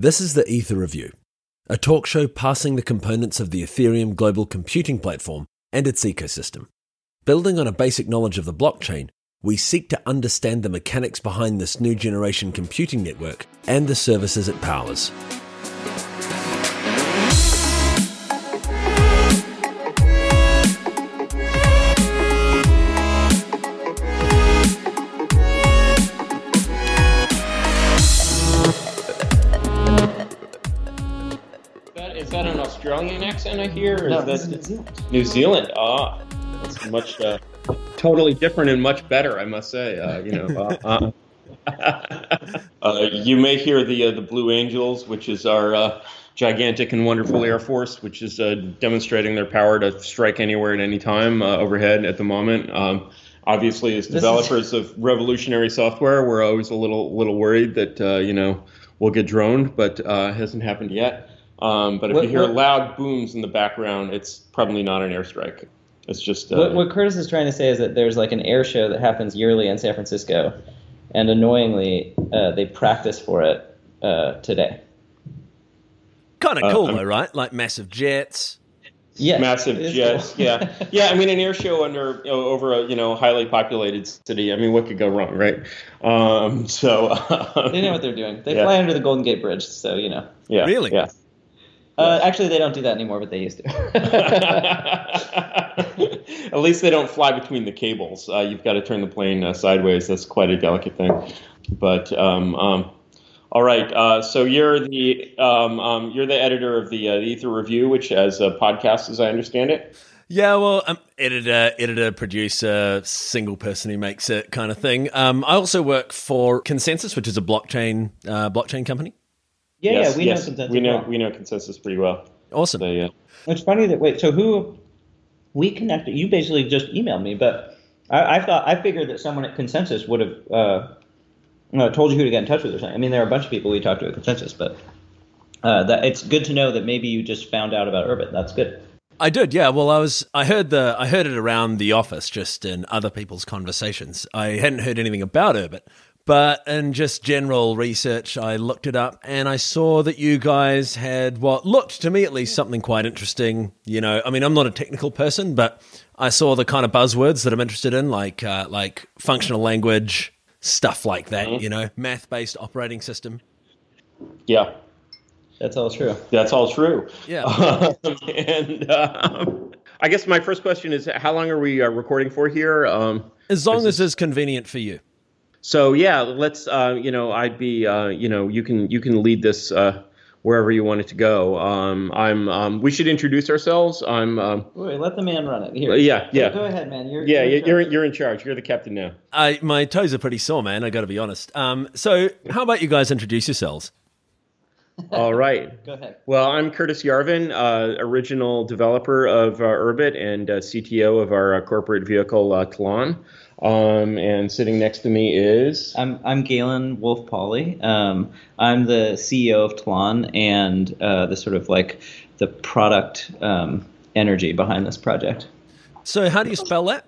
This is the Ether Review, a talk show passing the components of the Ethereum global computing platform and its ecosystem. Building on a basic knowledge of the blockchain, we seek to understand the mechanics behind this new generation computing network and the services it powers. Australian accent I hear? Or No, is that is New Zealand. New Zealand? Ah, that's much uh, totally different and much better, I must say. Uh, you know, uh, uh, uh, you may hear the uh, the Blue Angels, which is our uh, gigantic and wonderful air force, which is uh, demonstrating their power to strike anywhere at any time uh, overhead at the moment. Um, obviously, as is- developers of revolutionary software, we're always a little little worried that uh, you know we'll get droned, but uh, hasn't happened yet. Um, but if What- you hear what- loud booms in the background, it's probably not an airstrike. It's just uh, What, what Curtis is trying to say is that there's like an air show that happens yearly in San Francisco, and annoyingly, uh, they practice for it uh, today. Kind of Uh, cool, I'm- though, right? Like massive jets. Yes, massive jets. cool. Yeah, yeah. I mean, an air show under you know, over a you know highly populated city. I mean, what could go wrong, right? Um, so they know what they're doing. They Yeah. fly under the Golden Gate Bridge, so you know. yeah, Really? Yeah. Uh, actually, they don't do that anymore, but they used to. At least they don't fly between the cables. Uh, you've got to turn the plane uh, sideways. That's quite a delicate thing. But um, um, all right. Uh, so you're the um, um, you're the editor of the, uh, the Ether Review, which has a podcast, as I understand it. Yeah, well, um, editor, editor, producer, single person who makes it kind of thing. Um, I also work for ConsenSys, which is a blockchain uh, blockchain company. Yeah, yes, yeah, we yes, know ConsenSys. We know well. we know ConsenSys pretty well. Awesome. So yeah. It's funny that wait, so who we connected? You basically just emailed me, but I, I thought I figured that someone at ConsenSys would have uh, uh, told you who to get in touch with or something. I mean, there are a bunch of people we talked to at ConsenSys, but uh, that it's good to know that maybe you just found out about Urbit. That's good. I did, yeah. Well, I was, I heard the, I heard it around the office, just in other people's conversations. I hadn't heard anything about Urbit, but in just general research, I looked it up and I saw that you guys had what looked to me at least something quite interesting. You know, I mean, I'm not a technical person, but I saw the kind of buzzwords that I'm interested in, like, uh, like functional language, stuff like that. You know, math-based operating system. Yeah, That's all true. that's all true. Yeah. Um, and um, I guess my first question is, how long are we uh, recording for here? Um, As long as it's convenient for you. So yeah, let's. Uh, you know, I'd be. Uh, you know, you can you can lead this uh, wherever you want it to go. Um, I'm. Um, we should introduce ourselves. I'm. Um, Wait, let the man run it. Here. yeah, yeah. Go ahead, man. You're, yeah, you're, you're you're in charge. You're the captain now. I, my toes are pretty sore, man. I got to be honest. Um, so, how about you guys introduce yourselves? All right. Go ahead. Well, I'm Curtis Yarvin, uh, original developer of uh, Urbit and uh, CTO of our uh, corporate vehicle uh, Tlon. Um, and sitting next to me is I'm I'm Galen Wolfe-Pauly. Um, I'm the CEO of Tlon and uh, the sort of like the product um, energy behind this project. So, how do you spell that?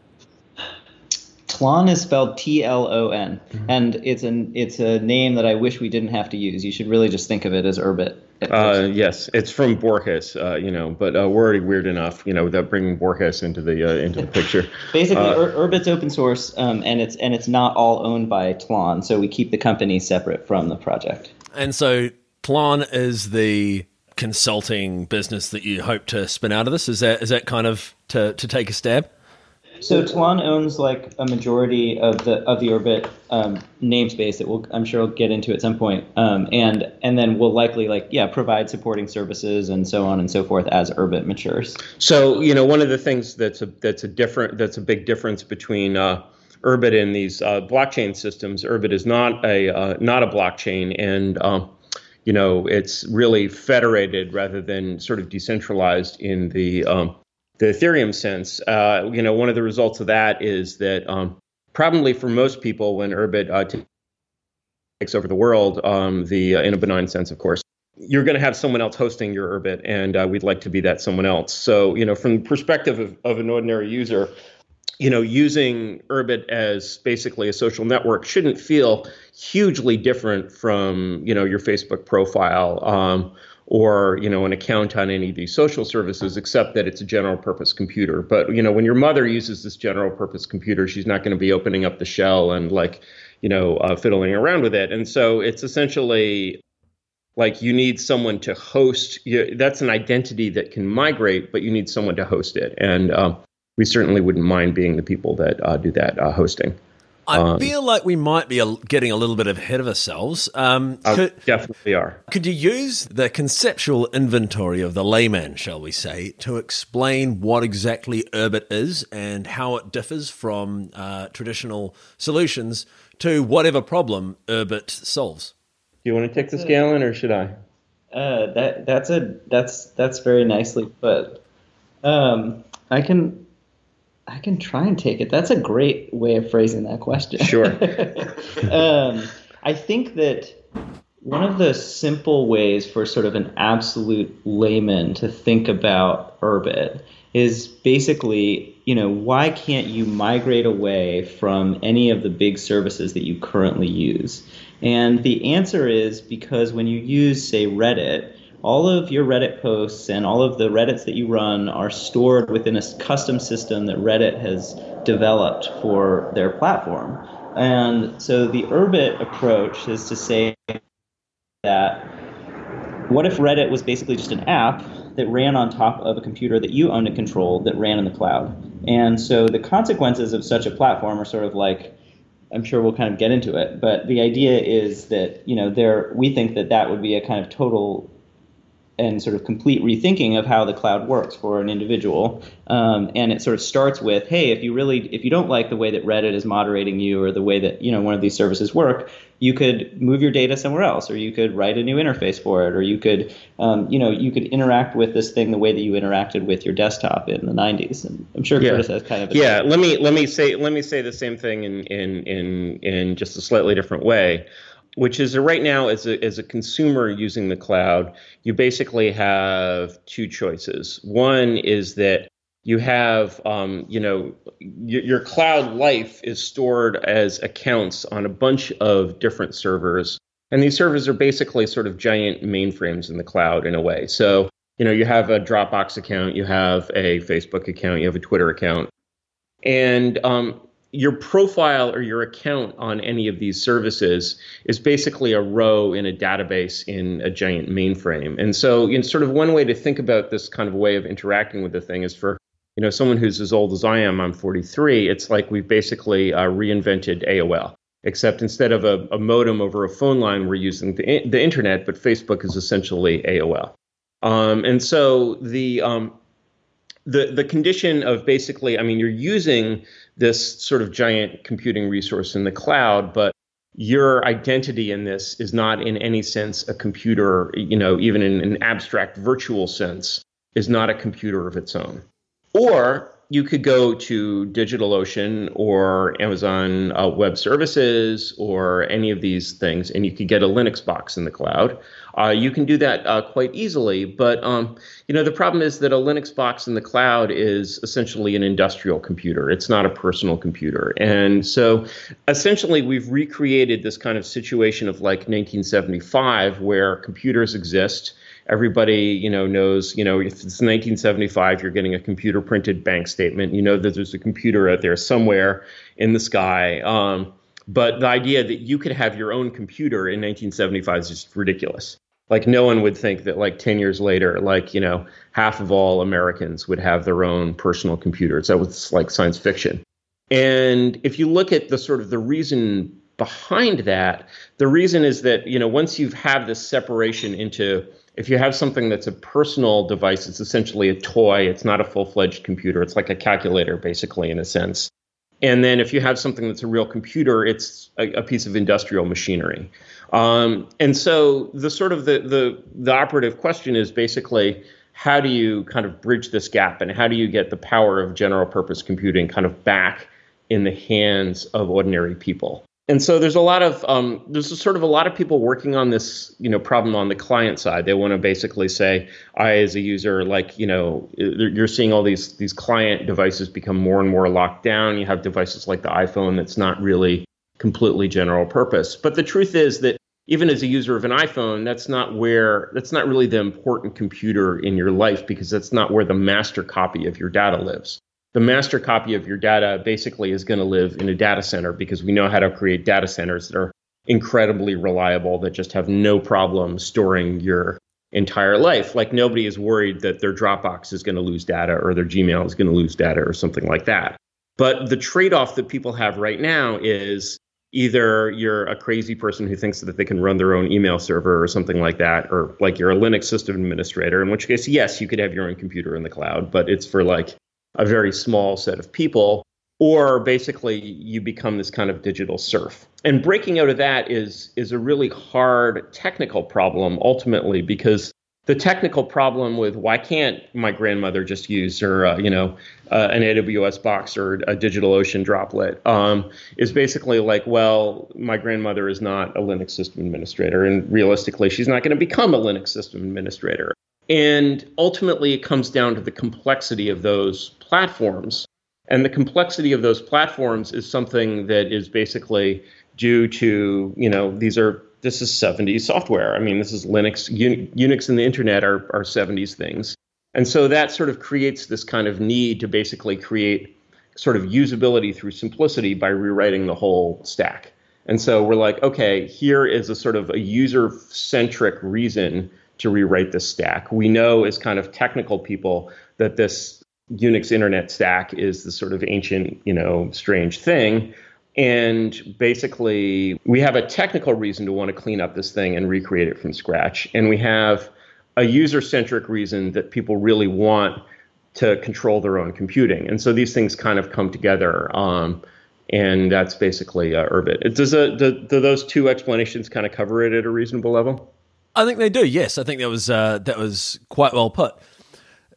Tlon is spelled T L O N, Mm-hmm. and it's an it's a name that I wish we didn't have to use. You should really just think of it as Urbit. At uh, yes, it's from Borges, uh, you know, but uh, we're already weird enough, you know, without bringing Borges into the uh, into the picture. Basically, uh, Ur- Urbit's open source, um, and it's and it's not all owned by Tlon, so we keep the company separate from the project. And so, Tlon is the consulting business that you hope to spin out of this. Is that is that kind of to, to take a stab? So Tlon owns like a majority of the of the Urbit um, namespace that we'll I'm sure we'll get into at some point, um, and and then we'll likely like yeah provide supporting services and so on and so forth as Urbit matures. So you know, one of the things that's a that's a different that's a big difference between uh, Urbit and these uh, blockchain systems. Urbit is not a uh, not a blockchain, and um, you know it's really federated rather than sort of decentralized in the um, the Ethereum sense. Uh, you know, one of the results of that is that um, probably for most people, when Urbit uh, takes over the world, um, the uh, in a benign sense, of course you're going to have someone else hosting your Urbit, and uh, we'd like to be that someone else. So, you know, from the perspective of, of an ordinary user, you know, using Urbit as basically a social network shouldn't feel hugely different from, you know, your Facebook profile um, or, you know, an account on any of these social services, except that it's a general purpose computer. But, you know, when your mother uses this general purpose computer, she's not going to be opening up the shell and like, you know, uh, fiddling around with it. And so it's essentially like you need someone to host. You, that's an identity that can migrate, but you need someone to host it. And um, we certainly wouldn't mind being the people that uh, do that uh, hosting. I um, feel like we might be getting a little bit ahead of ourselves. Um, uh, could, definitely are. Could you use the conceptual inventory of the layman, shall we say, to explain what exactly Urbit is and how it differs from uh, traditional solutions to whatever problem Urbit solves? Do you want to take this, Galen, or should I? Uh, that that's a that's that's very nicely put. Um, I can I can try and take it. That's a great way of phrasing that question. Sure. um, I think that one of the simple ways for sort of an absolute layman to think about Urbit is basically, you know, why can't you migrate away from any of the big services that you currently use? And the answer is because when you use, say, Reddit, all of your Reddit posts and all of the Reddits that you run are stored within a custom system that Reddit has developed for their platform. And so the Urbit approach is to say that what if Reddit was basically just an app that ran on top of a computer that you owned and controlled that ran in the cloud? And so the consequences of such a platform are sort of like I'm sure we'll kind of get into it, but the idea is that you know there we think that that would be a kind of total and sort of complete rethinking of how the cloud works for an individual. Um, and it sort of starts with, hey, if you really, if you don't like the way that Reddit is moderating you or the way that you know one of these services work, you could move your data somewhere else, or you could write a new interface for it, or you could, um, you know, you could interact with this thing the way that you interacted with your desktop in the '90s. And I'm sure yeah. Curtis has kind of. yeah. Let me let me say let me say the same thing in in in in just a slightly different way which is right now as a, as a consumer using the cloud, you basically have two choices. One is that you have, um, you know, your, your cloud life is stored as accounts on a bunch of different servers. And these servers are basically sort of giant mainframes in the cloud in a way. So, you know, you have a Dropbox account, you have a Facebook account, you have a Twitter account. And um, your profile or your account on any of these services is basically a row in a database in a giant mainframe. And so, in sort of one way to think about this kind of way of interacting with the thing is for you know someone who's as old as I am. I'm 43. It's like we've basically uh, reinvented AOL. Except instead of a, a, modem over a phone line, we're using the, the internet, but Facebook is essentially AOL. Um, and so the um, the the condition of basically, I mean, you're using this sort of giant computing resource in the cloud, but your identity in this is not in any sense a computer, you know, even in an abstract virtual sense, is not a computer of its own. Or you could go to DigitalOcean or Amazon uh, Web Services or any of these things, and you could get a Linux box in the cloud. Uh, you can do that uh, quite easily, but um, you know the problem is that a Linux box in the cloud is essentially an industrial computer. It's not a personal computer, and so essentially we've recreated this kind of situation of like 1975, where computers exist everybody you know knows you know if it's 1975 you're getting a computer printed bank statement. You know that there's a computer out there somewhere in the sky. Um, but the idea that you could have your own computer in 1975 is just ridiculous. Like no one would think that like 10 years later like you know half of all americans would have their own personal computers that was like science fiction. And if you look at the sort of the reason behind that the reason is that you know once you have this separation into if you have something that's a personal device, it's essentially a toy. It's not a full fledged computer. It's like a calculator, basically, in a sense. And then if you have something that's a real computer, it's a, a piece of industrial machinery. Um, and so the sort of the, the the operative question is basically how do you kind of bridge this gap and how do you get the power of general purpose computing kind of back in the hands of ordinary people? And so there's a lot of um, there's sort of a lot of people working on this you know problem on the client side. They want to basically say, I as a user, like you know, you're seeing all these these client devices become more and more locked down. You have devices like the iPhone that's not really completely general purpose. But the truth is that even as a user of an iPhone, that's not where that's not really the important computer in your life because that's not where the master copy of your data lives. The master copy of your data basically is going to live in a data center because we know how to create data centers that are incredibly reliable that just have no problem storing your entire life. Like nobody is worried that their Dropbox is going to lose data or their Gmail is going to lose data or something like that. But the trade off that people have right now is either you're a crazy person who thinks that they can run their own email server or something like that, or like you're a Linux system administrator, in which case, yes, you could have your own computer in the cloud, but it's for like a very small set of people. Or basically, you become this kind of digital serf. And breaking out of that is is a really hard technical problem ultimately because the technical problem with why can't my grandmother just use her, uh, you know, uh, an AWS box or a DigitalOcean droplet um, is basically like, well, my grandmother is not a Linux system administrator, and realistically, she's not going to become a Linux system administrator. And ultimately, it comes down to the complexity of those platforms. And the complexity of those platforms is something that is basically due to, you know, these are this is 70s software. I mean, this is Linux, Unix, and the internet are, are 70s things. And so that sort of creates this kind of need to basically create sort of usability through simplicity by rewriting the whole stack. And so we're like, okay, here is a sort of a user centric reason to rewrite this stack. We know as kind of technical people that this Unix internet stack is the sort of ancient, you know, strange thing. And basically, we have a technical reason to want to clean up this thing and recreate it from scratch. And we have a user centric reason that people really want to control their own computing. And so these things kind of come together. Um, and that's basically uh, Urbit. Does a, do, do, those two explanations kind of cover it at a reasonable level? I think they do. Yes, I think that was uh, that was quite well put.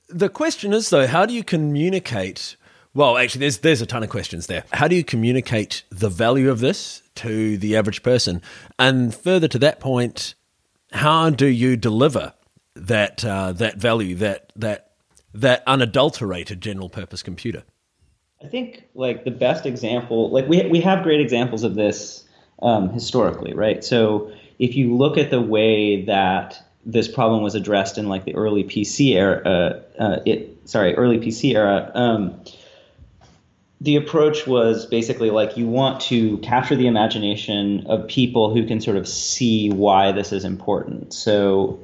The question is though, how do you communicate well, actually, there's there's a ton of questions there. How do you communicate the value of this to the average person? And further to that point, how do you deliver that uh, that value, that that that unadulterated general purpose computer? I think like the best example, like we we have great examples of this um, historically, right? So if you look at the way that this problem was addressed in like the early PC era, uh, uh, it sorry, early PC era. Um, the approach was basically like you want to capture the imagination of people who can sort of see why this is important. So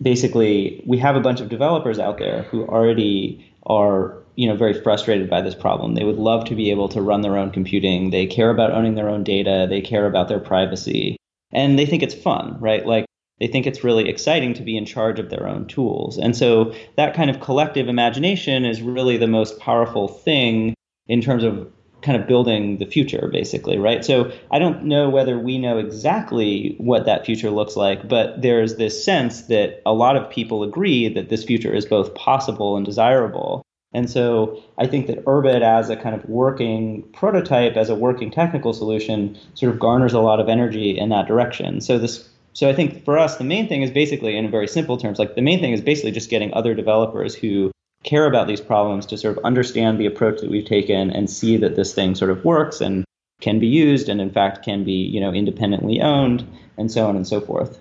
basically, we have a bunch of developers out there who already are you know very frustrated by this problem. They would love to be able to run their own computing. They care about owning their own data. They care about their privacy, and they think it's fun, right? Like they think it's really exciting to be in charge of their own tools. And so that kind of collective imagination is really the most powerful thing in terms of kind of building the future basically right so i don't know whether we know exactly what that future looks like but there's this sense that a lot of people agree that this future is both possible and desirable and so i think that urbit as a kind of working prototype as a working technical solution sort of garners a lot of energy in that direction so this so i think for us the main thing is basically in very simple terms like the main thing is basically just getting other developers who care about these problems to sort of understand the approach that we've taken and see that this thing sort of works and can be used and in fact can be you know independently owned and so on and so forth.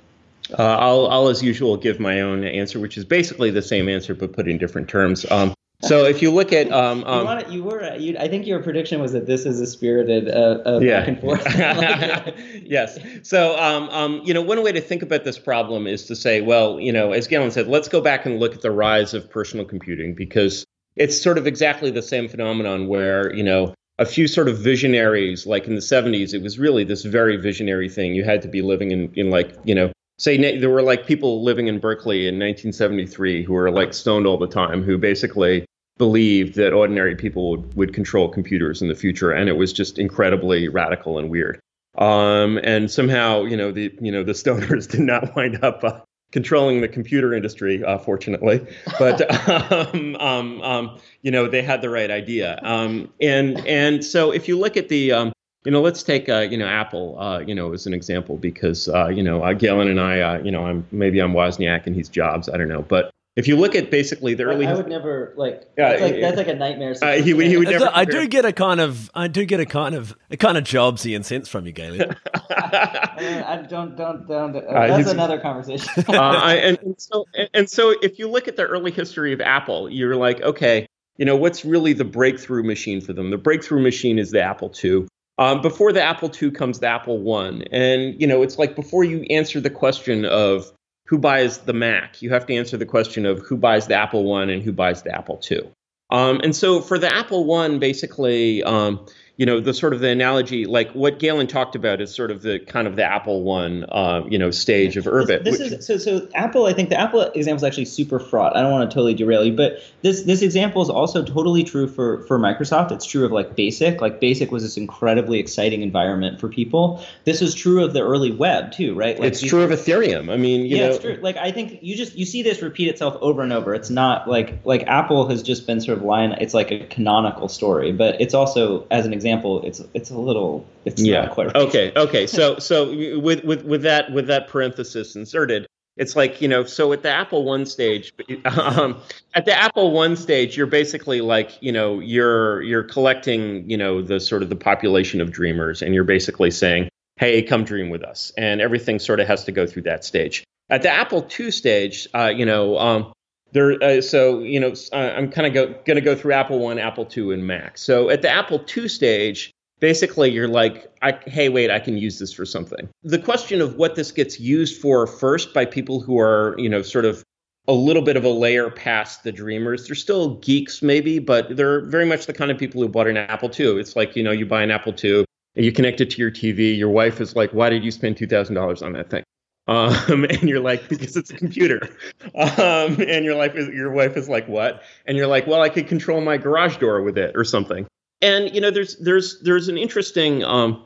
Uh, I'll, I'll as usual give my own answer, which is basically the same answer but put in different terms. Um, so if you look at, um, um, you, wanted, you, were, you, I think your prediction was that this is a spirited uh, uh, yeah. back and forth. yes. So um, um, you know, one way to think about this problem is to say, well, you know, as Galen said, let's go back and look at the rise of personal computing because it's sort of exactly the same phenomenon where you know a few sort of visionaries, like in the 70s, it was really this very visionary thing. You had to be living in, in like, you know, say there were like people living in Berkeley in 1973 who were like stoned all the time, who basically believed that ordinary people would, would control computers in the future, and it was just incredibly radical and weird. Um, and somehow, you know, the you know the stoners did not wind up uh, controlling the computer industry, uh, fortunately. But um, um, um, you know, they had the right idea. Um, and and so if you look at the um, you know, let's take uh, you know Apple, uh, you know, as an example because uh, you know uh, Galen and I, uh, you know, I'm maybe I'm Wozniak and he's Jobs, I don't know, but if you look at basically the early, I would never like. Yeah, that's like, that's like a nightmare. Uh, he, would, he would never. I do get a kind of, I do get a kind of, a kind of Jobsy sense from you, Galen. I don't, don't, don't. Uh, uh, that's another conversation. uh, and, and, so, and so, if you look at the early history of Apple, you're like, okay, you know, what's really the breakthrough machine for them? The breakthrough machine is the Apple II. Um, before the Apple II comes the Apple One, and you know, it's like before you answer the question of who buys the Mac, you have to answer the question of who buys the Apple One and who buys the Apple II. Um, and so for the Apple One, basically, um, you know, the sort of the analogy, like what Galen talked about, is sort of the kind of the Apple one, uh, you know, stage of Urbit. This, this is so. So Apple, I think the Apple example is actually super fraught. I don't want to totally derail you, but this this example is also totally true for for Microsoft. It's true of like Basic. Like Basic was this incredibly exciting environment for people. This is true of the early web too, right? Like it's true of Ethereum. I mean, yeah, know, it's true. Like I think you just you see this repeat itself over and over. It's not like like Apple has just been sort of line. It's like a canonical story, but it's also as an example, it's it's a little it's yeah. quite right. Okay, okay. So so with with with that with that parenthesis inserted, it's like you know so at the apple one stage um, at the apple one stage you're basically like you know you're you're collecting you know the sort of the population of dreamers and you're basically saying hey come dream with us and everything sort of has to go through that stage at the apple ii stage uh, you know um, there, uh, so you know, I'm kind of going to go through Apple One, Apple Two, and Mac. So at the Apple Two stage, basically you're like, hey, wait, I can use this for something. The question of what this gets used for first by people who are, you know, sort of a little bit of a layer past the dreamers. They're still geeks, maybe, but they're very much the kind of people who bought an Apple II. It's like, you know, you buy an Apple and you connect it to your TV. Your wife is like, why did you spend $2,000 on that thing? Um, and you're like, because it's a computer. Um, and your life is, your wife is like, what? And you're like, well, I could control my garage door with it or something. And you know, there's there's there's an interesting um,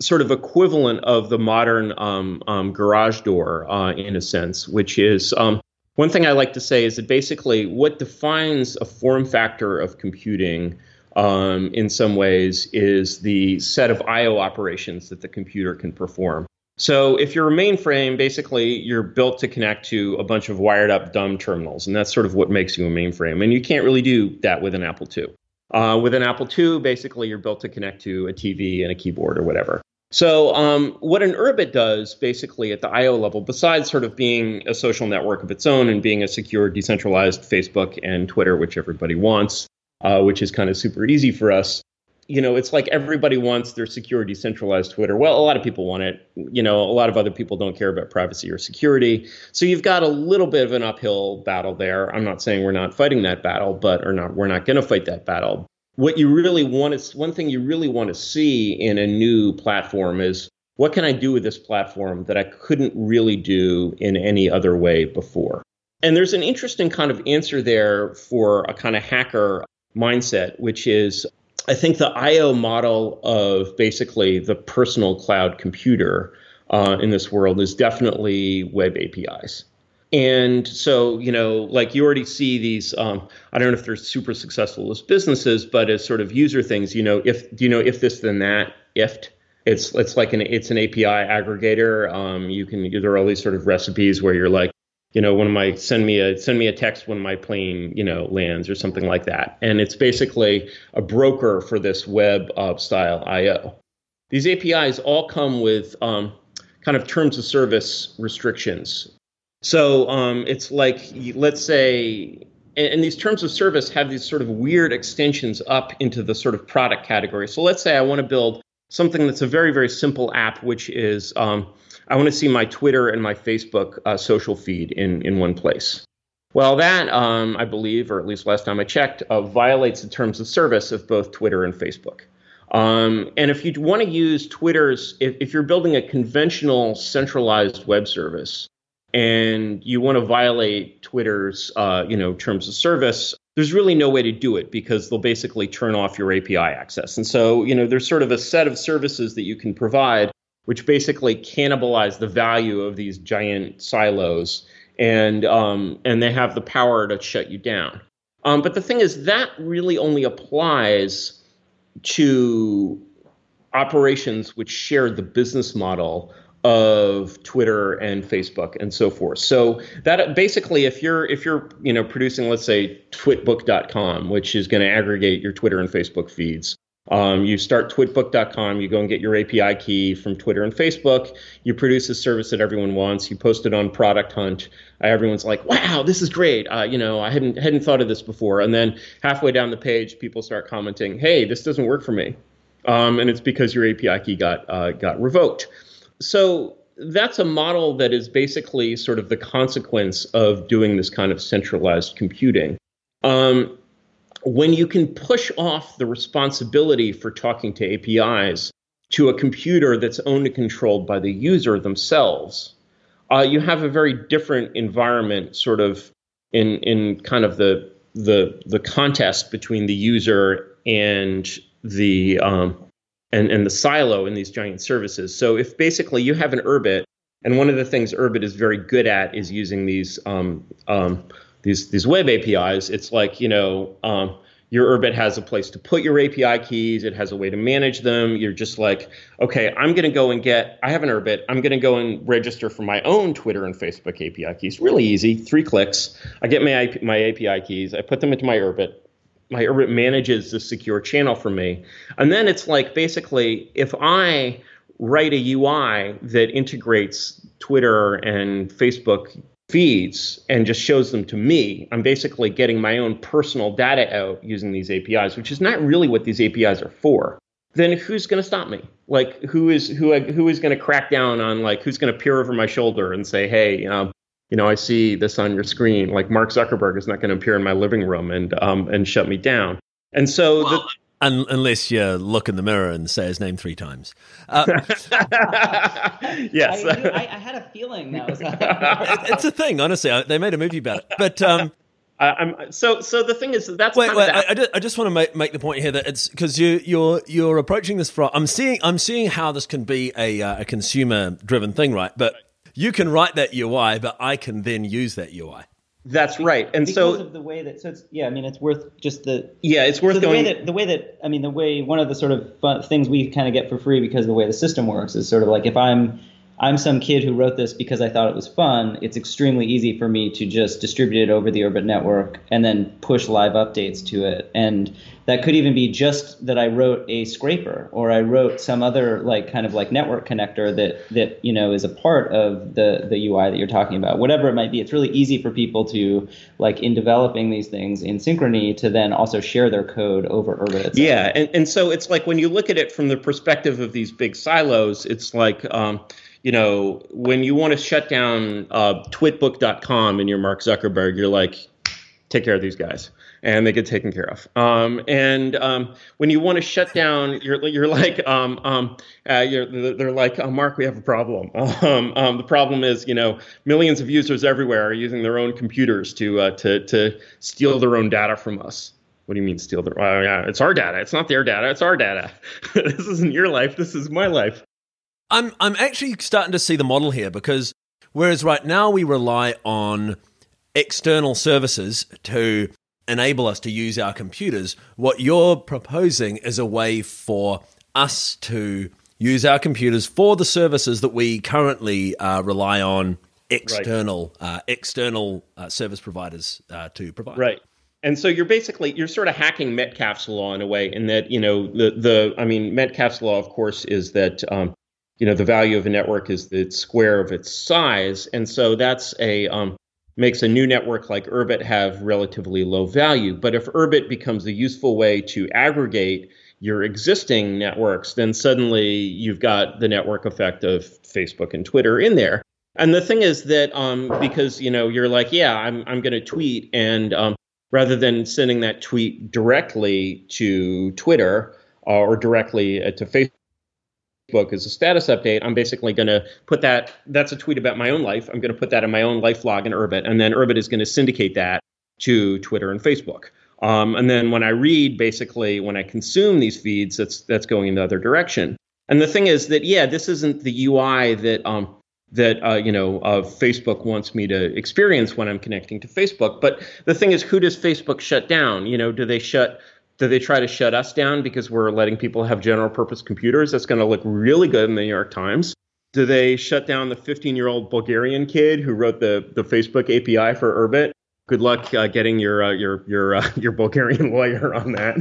sort of equivalent of the modern um, um, garage door uh, in a sense, which is um, one thing I like to say is that basically what defines a form factor of computing in some ways is the set of I/O operations that the computer can perform. So if you're a mainframe, basically you're built to connect to a bunch of wired up dumb terminals, and that's sort of what makes you a mainframe. And you can't really do that with an Apple II. Uh, with an Apple II, basically you're built to connect to a TV and a keyboard or whatever. So um, what an Urbit does basically at the I/O level, besides sort of being a social network of its own and being a secure, decentralized Facebook and Twitter, which everybody wants, uh, which is kind of super easy for us, you know, it's like everybody wants their secure, decentralized Twitter. Well, a lot of people want it. You know, a lot of other people don't care about privacy or security. So you've got a little bit of an uphill battle there. I'm not saying we're not fighting that battle, but or not we're not going to fight that battle. What you really want is one thing you really want to see in a new platform is what can I do with this platform that I couldn't really do in any other way before? And there's an interesting kind of answer there for a kind of hacker mindset, which is I think the I/O model of basically the personal cloud computer uh, in this world is definitely web APIs. And so, you know, like you already see these. Um, I don't know if they're super successful as businesses, but as sort of user things, you know, if you know if this then that if it's it's like an it's an API aggregator. Um, you can there are all these sort of recipes where you're like, you know, when my send me a send me a text when my plane, you know, lands or something like that. And it's basically a broker for this web uh, style I/O. These APIs all come with um, kind of terms of service restrictions. So um, it's like let's say, and, and these terms of service have these sort of weird extensions up into the sort of product category. So let's say I want to build something that's a very very simple app, which is um, I want to see my Twitter and my Facebook uh, social feed in, in one place. Well, that, um, I believe, or at least last time I checked, uh, violates the terms of service of both Twitter and Facebook. Um, and if you want to use Twitter's, if, if you're building a conventional centralized web service and you want to violate Twitter's, uh, you know, terms of service, there's really no way to do it because they'll basically turn off your API access. And so, you know, there's sort of a set of services that you can provide which basically cannibalize the value of these giant silos, and um, and they have the power to shut you down. Um, but the thing is, that really only applies to operations which share the business model of Twitter and Facebook and so forth. So that basically, if you're if you're you know producing, let's say twitbook.com, which is going to aggregate your Twitter and Facebook feeds. Um, you start twitbook.com, you go and get your API key from Twitter and Facebook. You produce a service that everyone wants. You post it on Product Hunt. Uh, everyone's like, "Wow, this is great!" Uh, you know, I hadn't hadn't thought of this before. And then halfway down the page, people start commenting, "Hey, this doesn't work for me," um, and it's because your API key got uh, got revoked. So that's a model that is basically sort of the consequence of doing this kind of centralized computing. Um, when you can push off the responsibility for talking to APIs to a computer that's owned and controlled by the user themselves, uh, you have a very different environment, sort of in in kind of the the the contest between the user and the um, and, and the silo in these giant services. So if basically you have an Urbit, and one of the things Urbit is very good at is using these um, um, these these web APIs. It's like you know um, your Urbit has a place to put your API keys. It has a way to manage them. You're just like, okay, I'm going to go and get. I have an Urbit. I'm going to go and register for my own Twitter and Facebook API keys. Really easy, three clicks. I get my my API keys. I put them into my Urbit my Urbit manages the secure channel for me. And then it's like basically if I write a UI that integrates Twitter and Facebook feeds and just shows them to me, I'm basically getting my own personal data out using these APIs, which is not really what these APIs are for. Then who's going to stop me? Like who is who who is going to crack down on like who's going to peer over my shoulder and say, "Hey, um, you know, I see this on your screen. Like Mark Zuckerberg is not going to appear in my living room and um, and shut me down. And so, well, the, un- unless you look in the mirror and say his name three times. Uh, yes, I, I, I, had a feeling that was. it's a thing, honestly. They made a movie about it, but. Um, I'm, so, so the thing is, that's wait, wait. I, I, just, I, just, want to make, make the point here that it's because you, you're you're approaching this from. I'm seeing I'm seeing how this can be a uh, a consumer driven thing, right? But you can write that UI, but I can then use that UI. That's right, and because so of the way that so it's yeah, I mean it's worth just the yeah, it's worth so the going. Way that, the way that I mean the way one of the sort of fun, things we kind of get for free because of the way the system works is sort of like if I'm I'm some kid who wrote this because I thought it was fun. It's extremely easy for me to just distribute it over the Urbit network and then push live updates to it. And that could even be just that I wrote a scraper or I wrote some other like kind of like network connector that that you know is a part of the the UI that you're talking about. Whatever it might be, it's really easy for people to like in developing these things in synchrony to then also share their code over Urbit. Itself. Yeah, and and so it's like when you look at it from the perspective of these big silos, it's like. Um, you know, when you want to shut down uh, twitbook.com and you're Mark Zuckerberg, you're like, take care of these guys. And they get taken care of. Um, and um, when you want to shut down, you're you're like um, um, uh, you're, they're like, oh, Mark, we have a problem. Um, um, the problem is, you know, millions of users everywhere are using their own computers to uh, to to steal their own data from us. What do you mean steal their? Uh, yeah, it's our data. It's not their data. It's our data. this isn't your life. This is my life. I'm I'm actually starting to see the model here because whereas right now we rely on external services to enable us to use our computers, what you're proposing is a way for us to use our computers for the services that we currently uh, rely on external right. uh, external uh, service providers uh, to provide. Right. And so you're basically you're sort of hacking Metcalfe's law in a way, in that you know the the I mean Metcalfe's law, of course, is that um, you know the value of a network is the square of its size. And so that's a um, makes a new network like urbit have relatively low value. But if urbit becomes a useful way to aggregate your existing networks then suddenly you've got the network effect of facebook and twitter in there. And the thing is that um, because you know you're like yeah i'm, I'm going to tweet and um, rather than sending that tweet directly to twitter uh, or directly uh, to facebook book as a status update, I'm basically going to put that. That's a tweet about my own life. I'm going to put that in my own life log in Urbit, and then Urbit is going to syndicate that to Twitter and Facebook. Um, and then when I read, basically, when I consume these feeds, that's that's going in the other direction. And the thing is that yeah, this isn't the UI that um, that uh, you know uh, Facebook wants me to experience when I'm connecting to Facebook. But the thing is, who does Facebook shut down? You know, do they shut Do they try to shut us down because we're letting people have general purpose computers? That's going to look really good in the New York Times. Do they shut down the 15 year old Bulgarian kid who wrote the, the Facebook API for Urbit? Good luck uh, getting your uh, your your uh, your Bulgarian lawyer on that.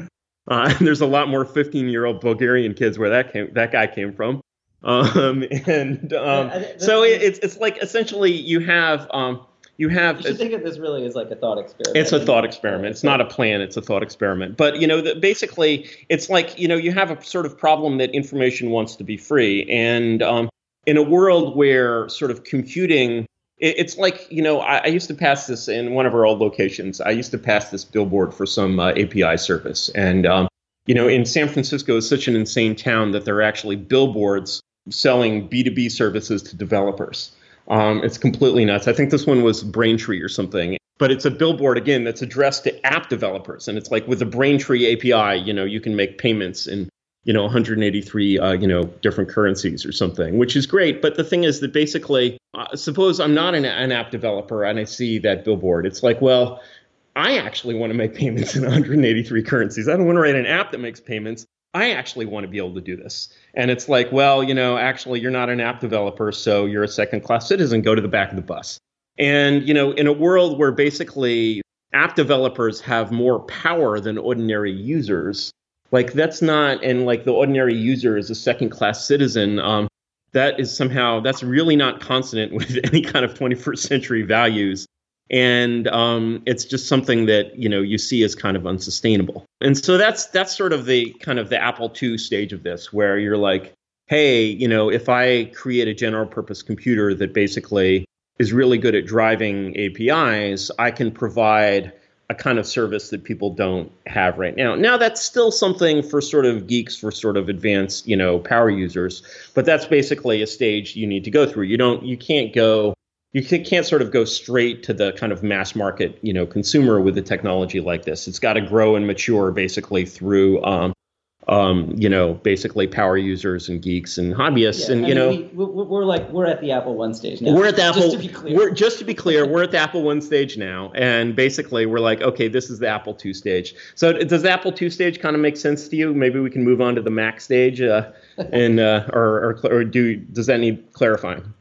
Uh, there's a lot more 15 year old Bulgarian kids where that came that guy came from. Um, and um, so it, it's it's like essentially you have um, you have. You should think of this really as like a thought experiment. It's a thought experiment. It's not a plan. It's a thought experiment. But you know, the, basically, it's like you know, you have a sort of problem that information wants to be free, and um, in a world where sort of computing it's like you know I, I, used to pass this in one of our old locations i used to pass this billboard for some uh, api service and um, you know in san francisco is such an insane town that there are actually billboards selling b2b services to developers um, it's completely nuts. I think this one was braintree or something but it's a billboard again that's addressed to app developers. And it's like with the braintree api you know you can make payments in you know 183 uh, you know different currencies or something which is great. But the thing is that basically uh, suppose i'm not an, an app developer and i see that billboard. It's like well i actually want to make payments in 183 currencies. I don't want to write an app that makes payments i actually want to be able to do this and it's like well you know actually you're not an app developer so you're a second class citizen go to the back of the bus and you know in a world where basically app developers have more power than ordinary users like that's not, and like the ordinary user is a second class citizen. Um, that is somehow that's really not consonant with any kind of 21st century values and um, it's just something that you know you see as kind of unsustainable and so that's that's sort of the kind of the apple ii stage of this where you're like hey you know if i create a general purpose computer that basically is really good at driving apis i can provide a kind of service that people don't have right now. Now that's still something for sort of geeks, for sort of advanced, you know, power users, but that's basically a stage you need to go through. You don't, you can't go, you can't sort of go straight to the kind of mass market, you know, consumer with a technology like this. It's got to grow and mature basically through um, um, you know, basically power users and geeks and hobbyists, yeah, and you mean, know, we, are like we're at the Apple One stage now. We're at the Apple. Just to be clear, we're, just to be clear, we're at the Apple One stage now, and basically we're like, okay, this is the Apple Two stage. So does the Apple Two stage kind of make sense to you? Maybe we can move on to the Mac stage, uh, and uh, or, or or do does that need clarifying?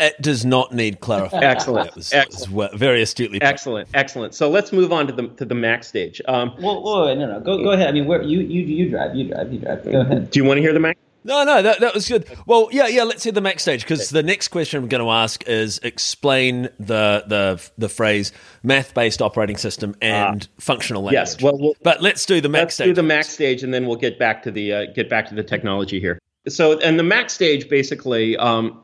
It does not need clarification. Excellent. Was, excellent. Was very astutely. Put. Excellent. Excellent. So let's move on to the to the Mac stage. Um, well, wait, no, no, go go ahead. I mean, where you you you drive, you drive, you drive. Go ahead. Do you want to hear the Mac? No, no, that, that was good. Well, yeah, yeah. Let's hear the Mac stage because the next question I'm going to ask is explain the the the phrase math based operating system and uh, functional language. Yes. Well, well, but let's do the Mac let's stage. do the Mac stage, and then we'll get back to the uh, get back to the technology here. So, and the Mac stage basically. Um,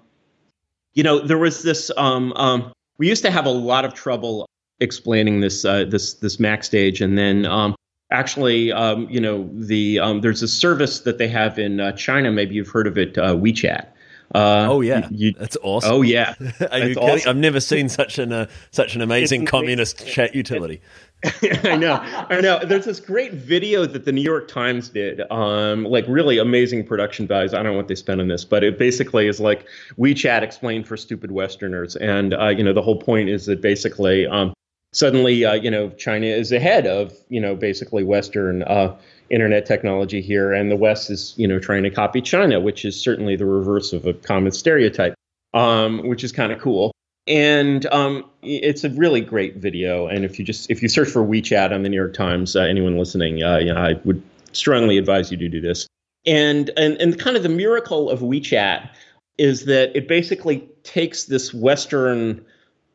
you know, there was this. Um, um, we used to have a lot of trouble explaining this uh, this this Mac stage, and then um, actually, um, you know, the um, there's a service that they have in uh, China. Maybe you've heard of it, uh, WeChat. Uh, oh yeah, you, that's awesome. Oh yeah, Are you awesome. I've never seen such an uh, such an amazing communist chat utility. I know, I know. There's this great video that the New York Times did, um, like really amazing production values. I don't know what they spent on this, but it basically is like WeChat explained for stupid Westerners, and uh, you know the whole point is that basically um, suddenly uh, you know China is ahead of you know basically Western uh, internet technology here, and the West is you know trying to copy China, which is certainly the reverse of a common stereotype, um, which is kind of cool and um, it's a really great video. And if you just if you search for WeChat on the New York Times, uh, anyone listening, uh, you know, I would strongly advise you to do this. And and and kind of the miracle of WeChat is that it basically takes this Western.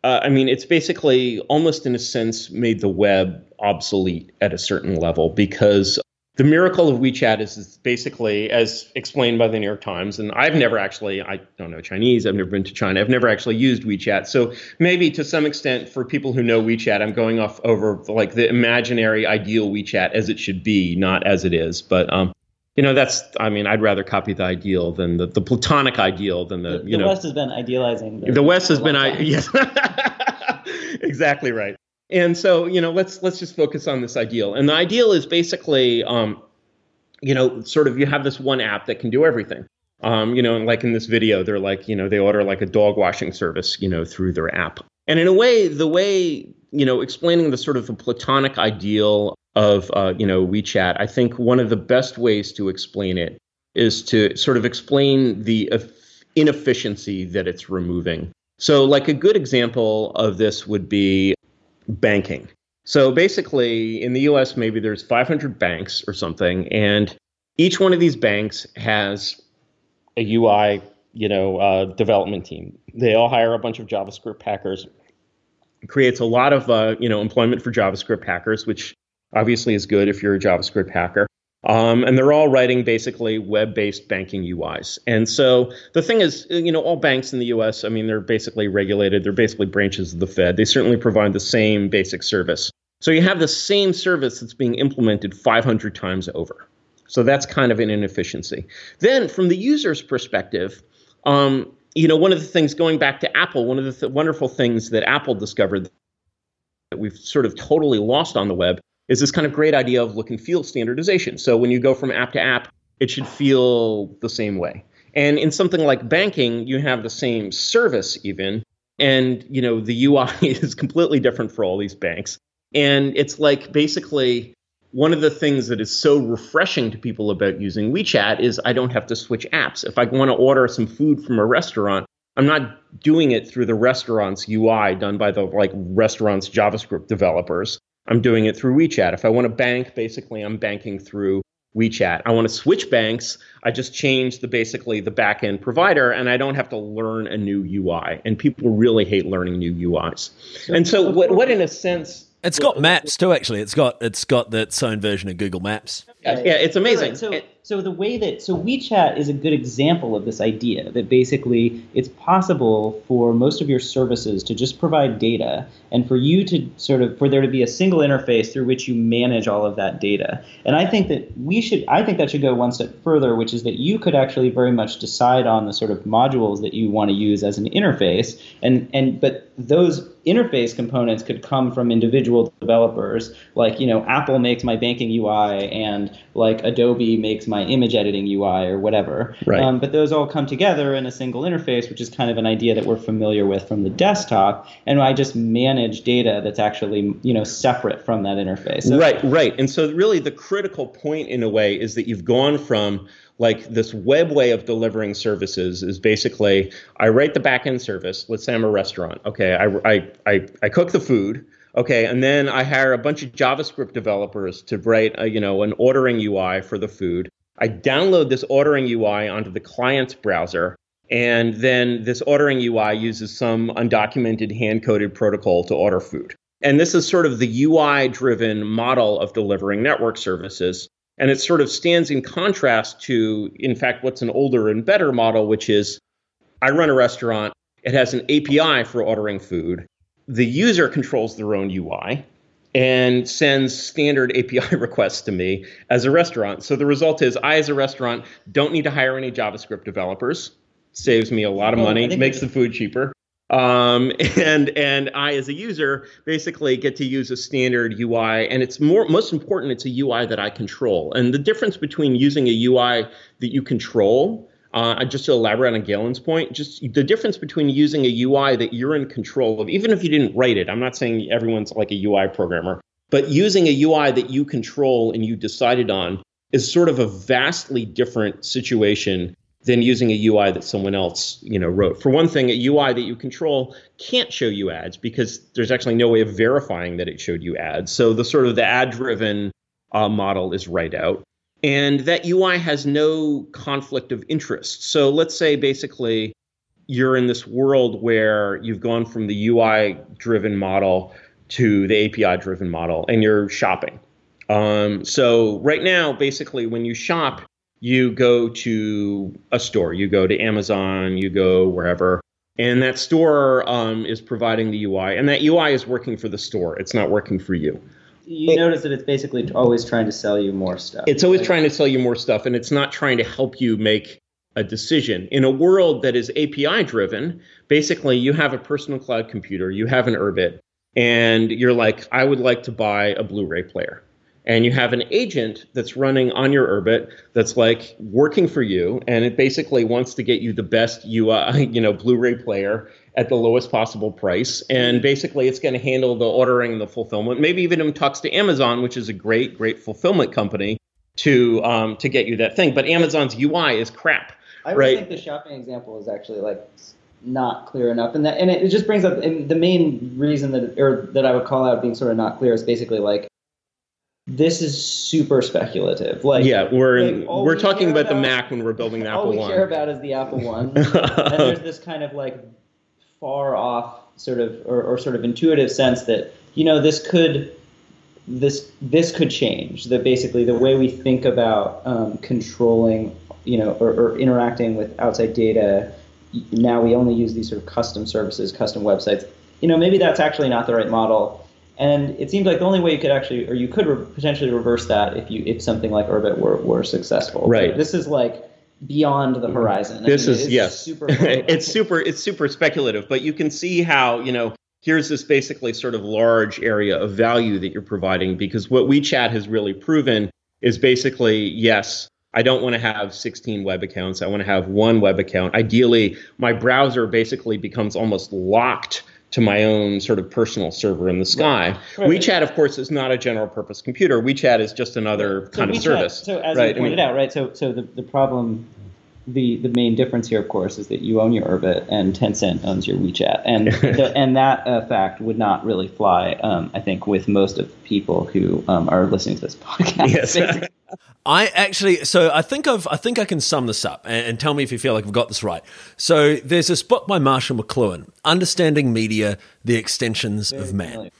Uh, I mean, it's basically almost in a sense made the web obsolete at a certain level because the miracle of WeChat is, is, basically, as explained by the New York Times, and I've never actually, I don't know Chinese, I've never been to China, I've never actually used WeChat. So maybe to some extent, for people who know WeChat, I'm going off over like the imaginary ideal WeChat as it should be, not as it is. But um, you know, that's, I mean, I'd rather copy the ideal than the, the platonic ideal than the, the you the know. West has been idealizing. The, the West has been, I, yes, exactly right. And so, you know, let's let's just focus on this ideal. And the ideal is basically, um, you know, sort of you have this one app that can do everything. Um, you know, and like in this video, they're like, you know, they order like a dog washing service, you know, through their app. And in a way, the way you know, explaining the sort of the platonic ideal of uh, you know WeChat, I think one of the best ways to explain it is to sort of explain the inefficiency that it's removing. So, like a good example of this would be banking. So basically, in the US, maybe there's 500 banks or something, and each one of these banks has a UI, you know, uh, development team. They all hire a bunch of JavaScript hackers. It creates a lot of, uh, you know, employment for JavaScript hackers, which obviously is good if you're a JavaScript hacker. Um, and they're all writing basically web-based banking UIs. And so the thing is, you know, all banks in the U.S. I mean, they're basically regulated. They're basically branches of the Fed. They certainly provide the same basic service. So you have the same service that's being implemented 500 times over. So that's kind of an inefficiency. Then, from the user's perspective, um, you know, one of the things going back to Apple, one of the th- wonderful things that Apple discovered that we've sort of totally lost on the web is this kind of great idea of look and feel standardization. So when you go from app to app, it should feel the same way. And in something like banking, you have the same service even, and you know the UI is completely different for all these banks. And it's like basically one of the things that is so refreshing to people about using WeChat is I don't have to switch apps. If I want to order some food from a restaurant, I'm not doing it through the restaurant's UI done by the like restaurant's JavaScript developers. I'm doing it through WeChat. If I want to bank, basically I'm banking through WeChat. I want to switch banks. I just change the basically the backend provider, and I don't have to learn a new UI. And people really hate learning new UIs. And so, what, what in a sense it's got maps too. Actually, it's got it's got its own version of Google Maps. Yeah, yeah it's amazing. Right, so, so the way that so WeChat is a good example of this idea that basically it's possible for most of your services to just provide data and for you to sort of for there to be a single interface through which you manage all of that data. And I think that we should I think that should go one step further, which is that you could actually very much decide on the sort of modules that you want to use as an interface and and but those interface components could come from individual developers like you know apple makes my banking ui and like adobe makes my image editing ui or whatever right. Um, but those all come together in a single interface which is kind of an idea that we're familiar with from the desktop and i just manage data that's actually you know separate from that interface so, right right and so really the critical point in a way is that you've gone from like this web way of delivering services is basically I write the backend service. Let's say I'm a restaurant. Okay, I, I, I, I cook the food. Okay, and then I hire a bunch of JavaScript developers to write a, you know an ordering UI for the food. I download this ordering UI onto the client's browser, and then this ordering UI uses some undocumented hand coded protocol to order food. And this is sort of the UI driven model of delivering network services. And it sort of stands in contrast to, in fact, what's an older and better model, which is I run a restaurant, it has an API for ordering food. The user controls their own UI and sends standard API requests to me as a restaurant. So the result is I, as a restaurant, don't need to hire any JavaScript developers. Saves me a lot of money, makes the food cheaper. Um, and and I as a user basically get to use a standard UI, and it's more most important. It's a UI that I control, and the difference between using a UI that you control. Uh, just to elaborate on Galen's point, just the difference between using a UI that you're in control of, even if you didn't write it. I'm not saying everyone's like a UI programmer, but using a UI that you control and you decided on is sort of a vastly different situation than using a UI that someone else, you know, wrote. For one thing, a UI that you control can't show you ads because there's actually no way of verifying that it showed you ads. So the sort of the ad-driven uh, model is right out. And that UI has no conflict of interest. So let's say basically you're in this world where you've gone from the UI driven model to the API driven model and you're shopping. Um, so right now, basically, when you shop, you go to a store, you go to Amazon, you go wherever, and that store um, is providing the UI, and that UI is working for the store. It's not working for you. You it, notice that it's basically always trying to sell you more stuff. It's always right? trying to sell you more stuff, and it's not trying to help you make a decision. In a world that is API driven, basically you have a personal cloud computer, you have an Urbit, and you're like, I would like to buy a Blu ray player and you have an agent that's running on your Urbit that's like working for you, and it basically wants to get you the best UI, you know, Blu-ray player at the lowest possible price, and basically it's going to handle the ordering and the fulfillment. Maybe even even talks to Amazon, which is a great, great fulfillment company, to um, to get you that thing. But Amazon's UI is crap. I right? think the shopping example is actually like not clear enough, and that and it, just brings up the main reason that or that I would call out being sort of not clear is basically like this is super speculative. Like yeah, we're like, we're we talking about, about, the Mac when we're building the Apple One. all we care about is the Apple One, and there's this kind of like far off sort of or, or sort of intuitive sense that you know this could this this could change. That basically the way we think about um, controlling you know or, or, interacting with outside data now we only use these sort of custom services custom websites. You know maybe that's actually not the right model. And it seems like the only way you could actually or you could re- potentially reverse that if you if something like Urbit were, were successful. Right. But this is like beyond the horizon this I mean, is yes super it's super it's super speculative but you can see how you know here's this basically sort of large area of value that you're providing because what WeChat has really proven is basically yes, I don't want to have 16 web accounts. I want to have one web account. Ideally, my browser basically becomes almost locked to my own sort of personal server in the sky. Right. WeChat, of course, is not a general purpose computer. WeChat is just another so kind WeChat, of service. So as right? you pointed I mean, out, right? So so the, the problem the the main difference here, of course, is that you own your Urbit and Tencent owns your WeChat, and the, and that uh, fact would not really fly, um, I think, with most of the people who um, are listening to this podcast. Yes. I actually, so I think I've, I think I can sum this up and, and, tell me if you feel like I've got this right. So there's this book by Marshall McLuhan, "Understanding Media: The Extensions Very of Man."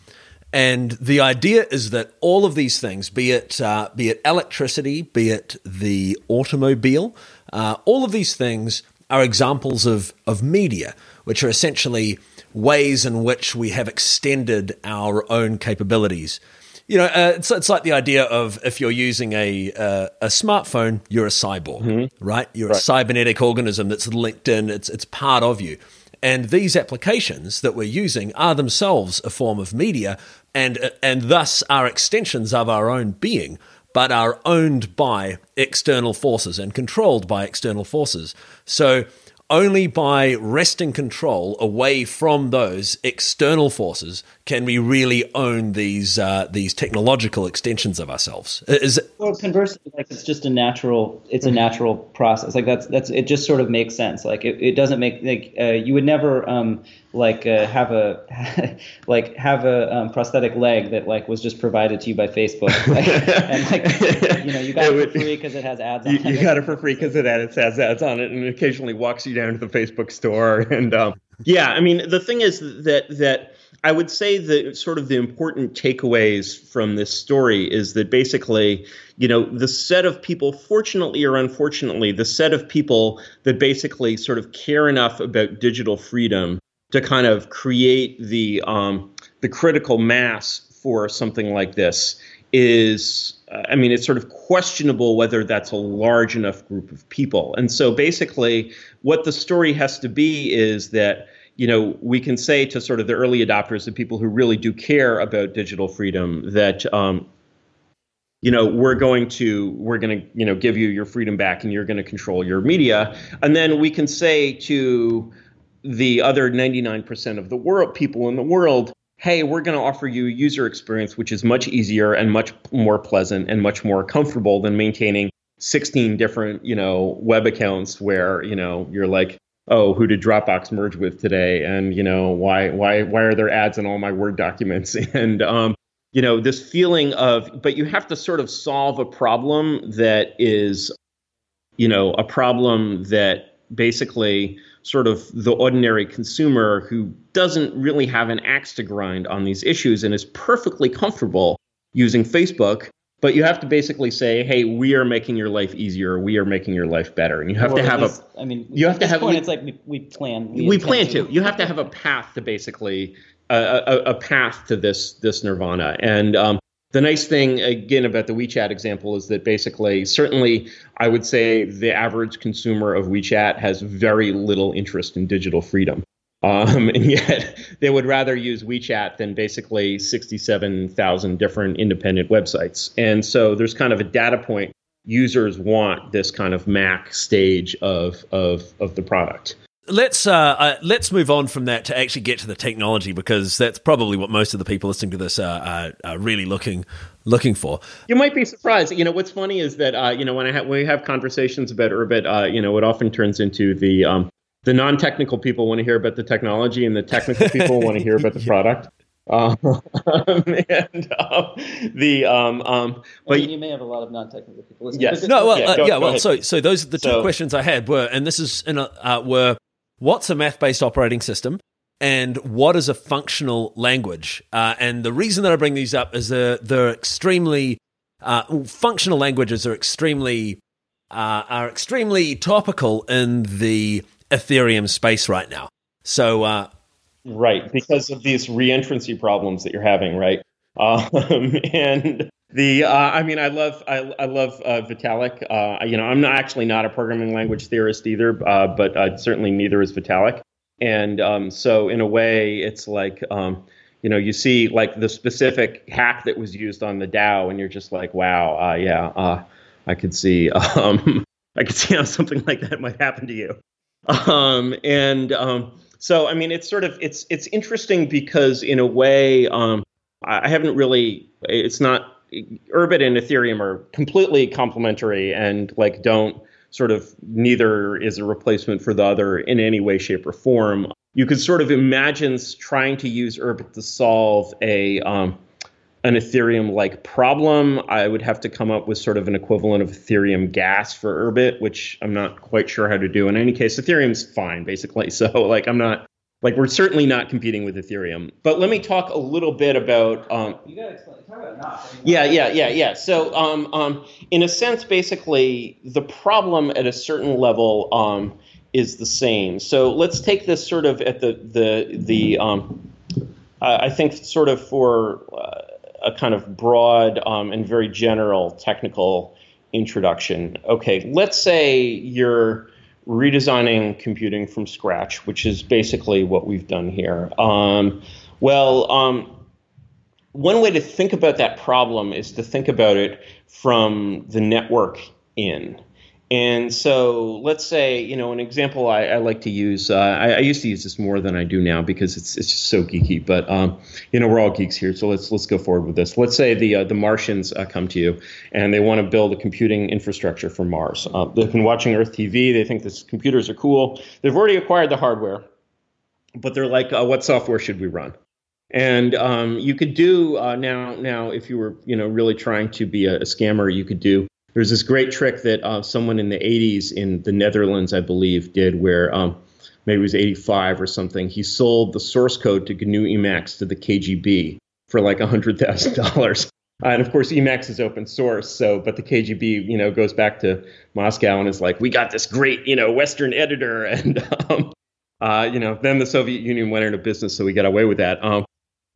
And the idea is that all of these things, be it uh, be it electricity, be it the automobile, uh, all of these things are examples of of media, which are essentially ways in which we have extended our own capabilities. You know, uh, it's, it's like the idea of if you're using a uh, a smartphone, you're a cyborg, mm-hmm. right? You're right. a cybernetic organism that's linked in. It's it's part of you. And these applications that we're using are themselves a form of media and, and thus are extensions of our own being, but are owned by external forces and controlled by external forces. So only by wresting control away from those external forces can we really own these uh, these technological extensions of ourselves. Is it- well, conversely, like it's just a natural it's a natural process. Like that's that's it just sort of makes sense. Like it, it doesn't make like uh, you would never um, like uh, have a like have a um, prosthetic leg that like was just provided to you by Facebook, like, and like you know you got it, it for free because it has ads. You, on you it. got it for free because it has ads on it, and occasionally walks you down to the Facebook store. And um, yeah, I mean the thing is that that I would say that sort of the important takeaways from this story is that basically, you know, the set of people, fortunately or unfortunately, the set of people that basically sort of care enough about digital freedom to kind of create the um, the critical mass for something like this is I mean, it's sort of questionable whether that's a large enough group of people. And so basically, what the story has to be is that, you know, we can say to sort of the early adopters, the people who really do care about digital freedom, that, um, you know, we're going to we're going to you know give you your freedom back, and you're going to control your media. And then we can say to the other 99% of the world people in the world hey we're going to offer you a user experience which is much easier and much more pleasant and much more comfortable than maintaining 16 different you know web accounts where you know you're like oh who did dropbox merge with today? And you know why why why are there ads in all my word documents? And um you know this feeling of but you have to sort of solve a problem that is you know a problem that basically sort of the ordinary consumer who doesn't really have an axe to grind on these issues and is perfectly comfortable using Facebook. But you have to basically say, "Hey, we are making your life easier. We are making your life better." And you have to have least, a. I mean, you have to have. Point, it's like we, we plan. We, we plan to. to. You have to have a path to basically a, a, a path to this this nirvana. And um, the nice thing, again, about the WeChat example is that basically, certainly, I would say the average consumer of WeChat has very little interest in digital freedom. Um, and yet they would rather use WeChat than basically 67,000 different independent websites. And so there's kind of a data point. Users want this kind of Mac stage of, of, of the product. Let's uh, uh, let's move on from that to actually get to the technology because that's probably what most of the people listening to this are, are, are really looking looking for. You might be surprised. You know, what's funny is that uh, you know when I ha- when we have conversations about Urbit, uh, you know, it often turns into the um, the non-technical people want to hear about the technology, and the technical people want to hear about the product. Um, and um, the um, um, but I mean, you may have a lot of non-technical people. Listening. Yes. No. Well. Yeah. Go, yeah well. So so those are the two so, questions I had were, and this is in a, uh, were what's a math-based operating system and what is a functional language? Uh, and the reason that I bring these up is they're, they're extremely uh, functional languages are extremely uh, are extremely topical in the Ethereum space right now. So uh, right because of these reentrancy problems that you're having, right? Um, and the uh, I mean I love I, I love uh, Vitalik. Uh, you know I'm not actually not a programming language theorist either, uh, but uh, certainly neither is Vitalik. And um, so in a way, it's like um, you know you see like the specific hack that was used on the DAO, and you're just like, wow, uh, yeah, I could see um, I could see how something like that might happen to you. Um, and um, so I mean it's sort of it's it's interesting because in a way um, I haven't really it's not Urbit and Ethereum are completely complementary and like don't sort of neither is a replacement for the other in any way, shape, or form. You could sort of imagine trying to use Urbit to solve a um, an Ethereum like problem. I would have to come up with sort of an equivalent of Ethereum gas for Urbit, which I'm not quite sure how to do. In any case, Ethereum's fine basically. So like I'm not like we're certainly not competing with Ethereum. But let me talk a little bit about. Um, you gotta explain. Talk about not. Yeah, yeah, yeah, yeah. So, um, um, in a sense, basically, the problem at a certain level um, is the same. So let's take this sort of at the the the. Um, I think sort of for uh, a kind of broad um, and very general technical introduction. Okay, let's say you're redesigning computing from scratch, which is basically what we've done here. Um, well, um, one way to think about that problem is to think about it from the network in. And so let's say, you know, an example I, I like to use, uh, I, I, used to use this more than I do now because it's, it's just so geeky, but, um, you know, we're all geeks here. So let's, let's go forward with this. Let's say the, uh, the Martians uh, come to you and they want to build a computing infrastructure for Mars. Uh, they've been watching Earth TV. They think these computers are cool. They've already acquired the hardware, but they're like, uh, what software should we run? And um, you could do uh, now. Now, if you were, you know, really trying to be a, a scammer, you could do there's this great trick that uh, someone in the 80s in the Netherlands, I believe, did where um, maybe it was 85 or something. He sold the source code to GNU Emacs to the KGB for like $100,000. and of course, Emacs is open source. So, but the KGB, you know, goes back to Moscow and is like, we got this great, you know, Western editor. And, um, uh, you know, then the Soviet Union went into business, so we got away with that. Um,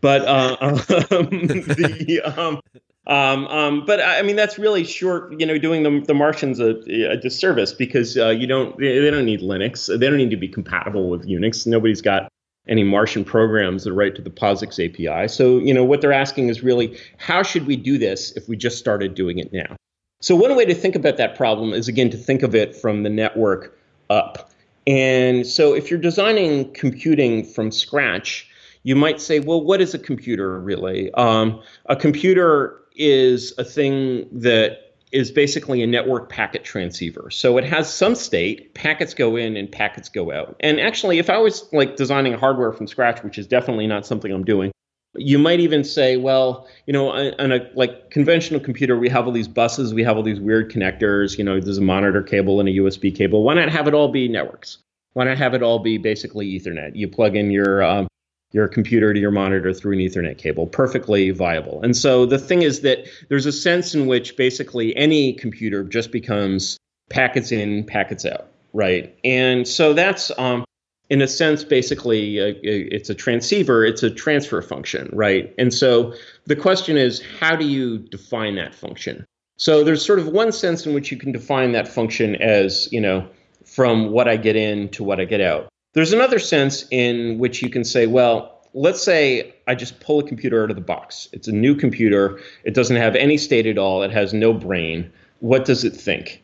but uh, um, the um, um, um, but I mean, that's really short, you know, doing the, the Martians a, a disservice because uh, you don't, they don't need Linux. They don't need to be compatible with Unix. Nobody's got any Martian programs that write to the POSIX API. So, you know, what they're asking is really, how should we do this if we just started doing it now? So, one way to think about that problem is, again, to think of it from the network up. And so, if you're designing computing from scratch, you might say, well, what is a computer really? Um, a computer is a thing that is basically a network packet transceiver. So it has some state, packets go in and packets go out. And actually, if I was like designing hardware from scratch, which is definitely not something I'm doing, you might even say, well, you know, on a like conventional computer, we have all these buses, we have all these weird connectors. You know, there's a monitor cable and a USB cable. Why not have it all be networks? Why not have it all be basically Ethernet? You plug in your um, your computer to your monitor through an Ethernet cable. Perfectly viable. And so the thing is that there's a sense in which basically any computer just becomes packets in, packets out, right? And so that's, um, in a sense, basically, uh, it's a transceiver, it's a transfer function, right? And so the question is, how do you define that function? So there's sort of one sense in which you can define that function as, you know, from what I get in to what I get out. There's another sense in which you can say, well, let's say I just pull a computer out of the box. It's a new computer. It doesn't have any state at all. It has no brain. What does it think?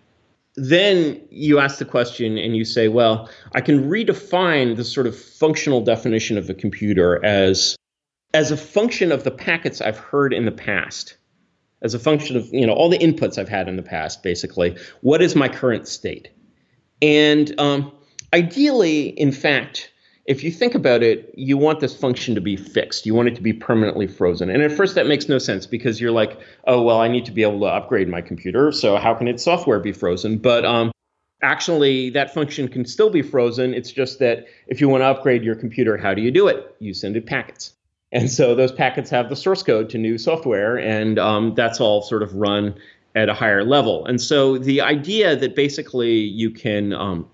Then you ask the question and you say, well, I can redefine the sort of functional definition of a computer as as a function of the packets I've heard in the past, as a function of you know all the inputs I've had in the past, basically. What is my current state? And um, ideally, in fact, if you think about it, you want this function to be fixed. You want it to be permanently frozen. And at first, that makes no sense because you're like, oh, well, I need to be able to upgrade my computer. So how can its software be frozen? But um, actually, that function can still be frozen. It's just that if you want to upgrade your computer, how do you do it? You send it packets. And so those packets have the source code to new software, and um, that's all sort of run at a higher level. And so the idea that basically you can um,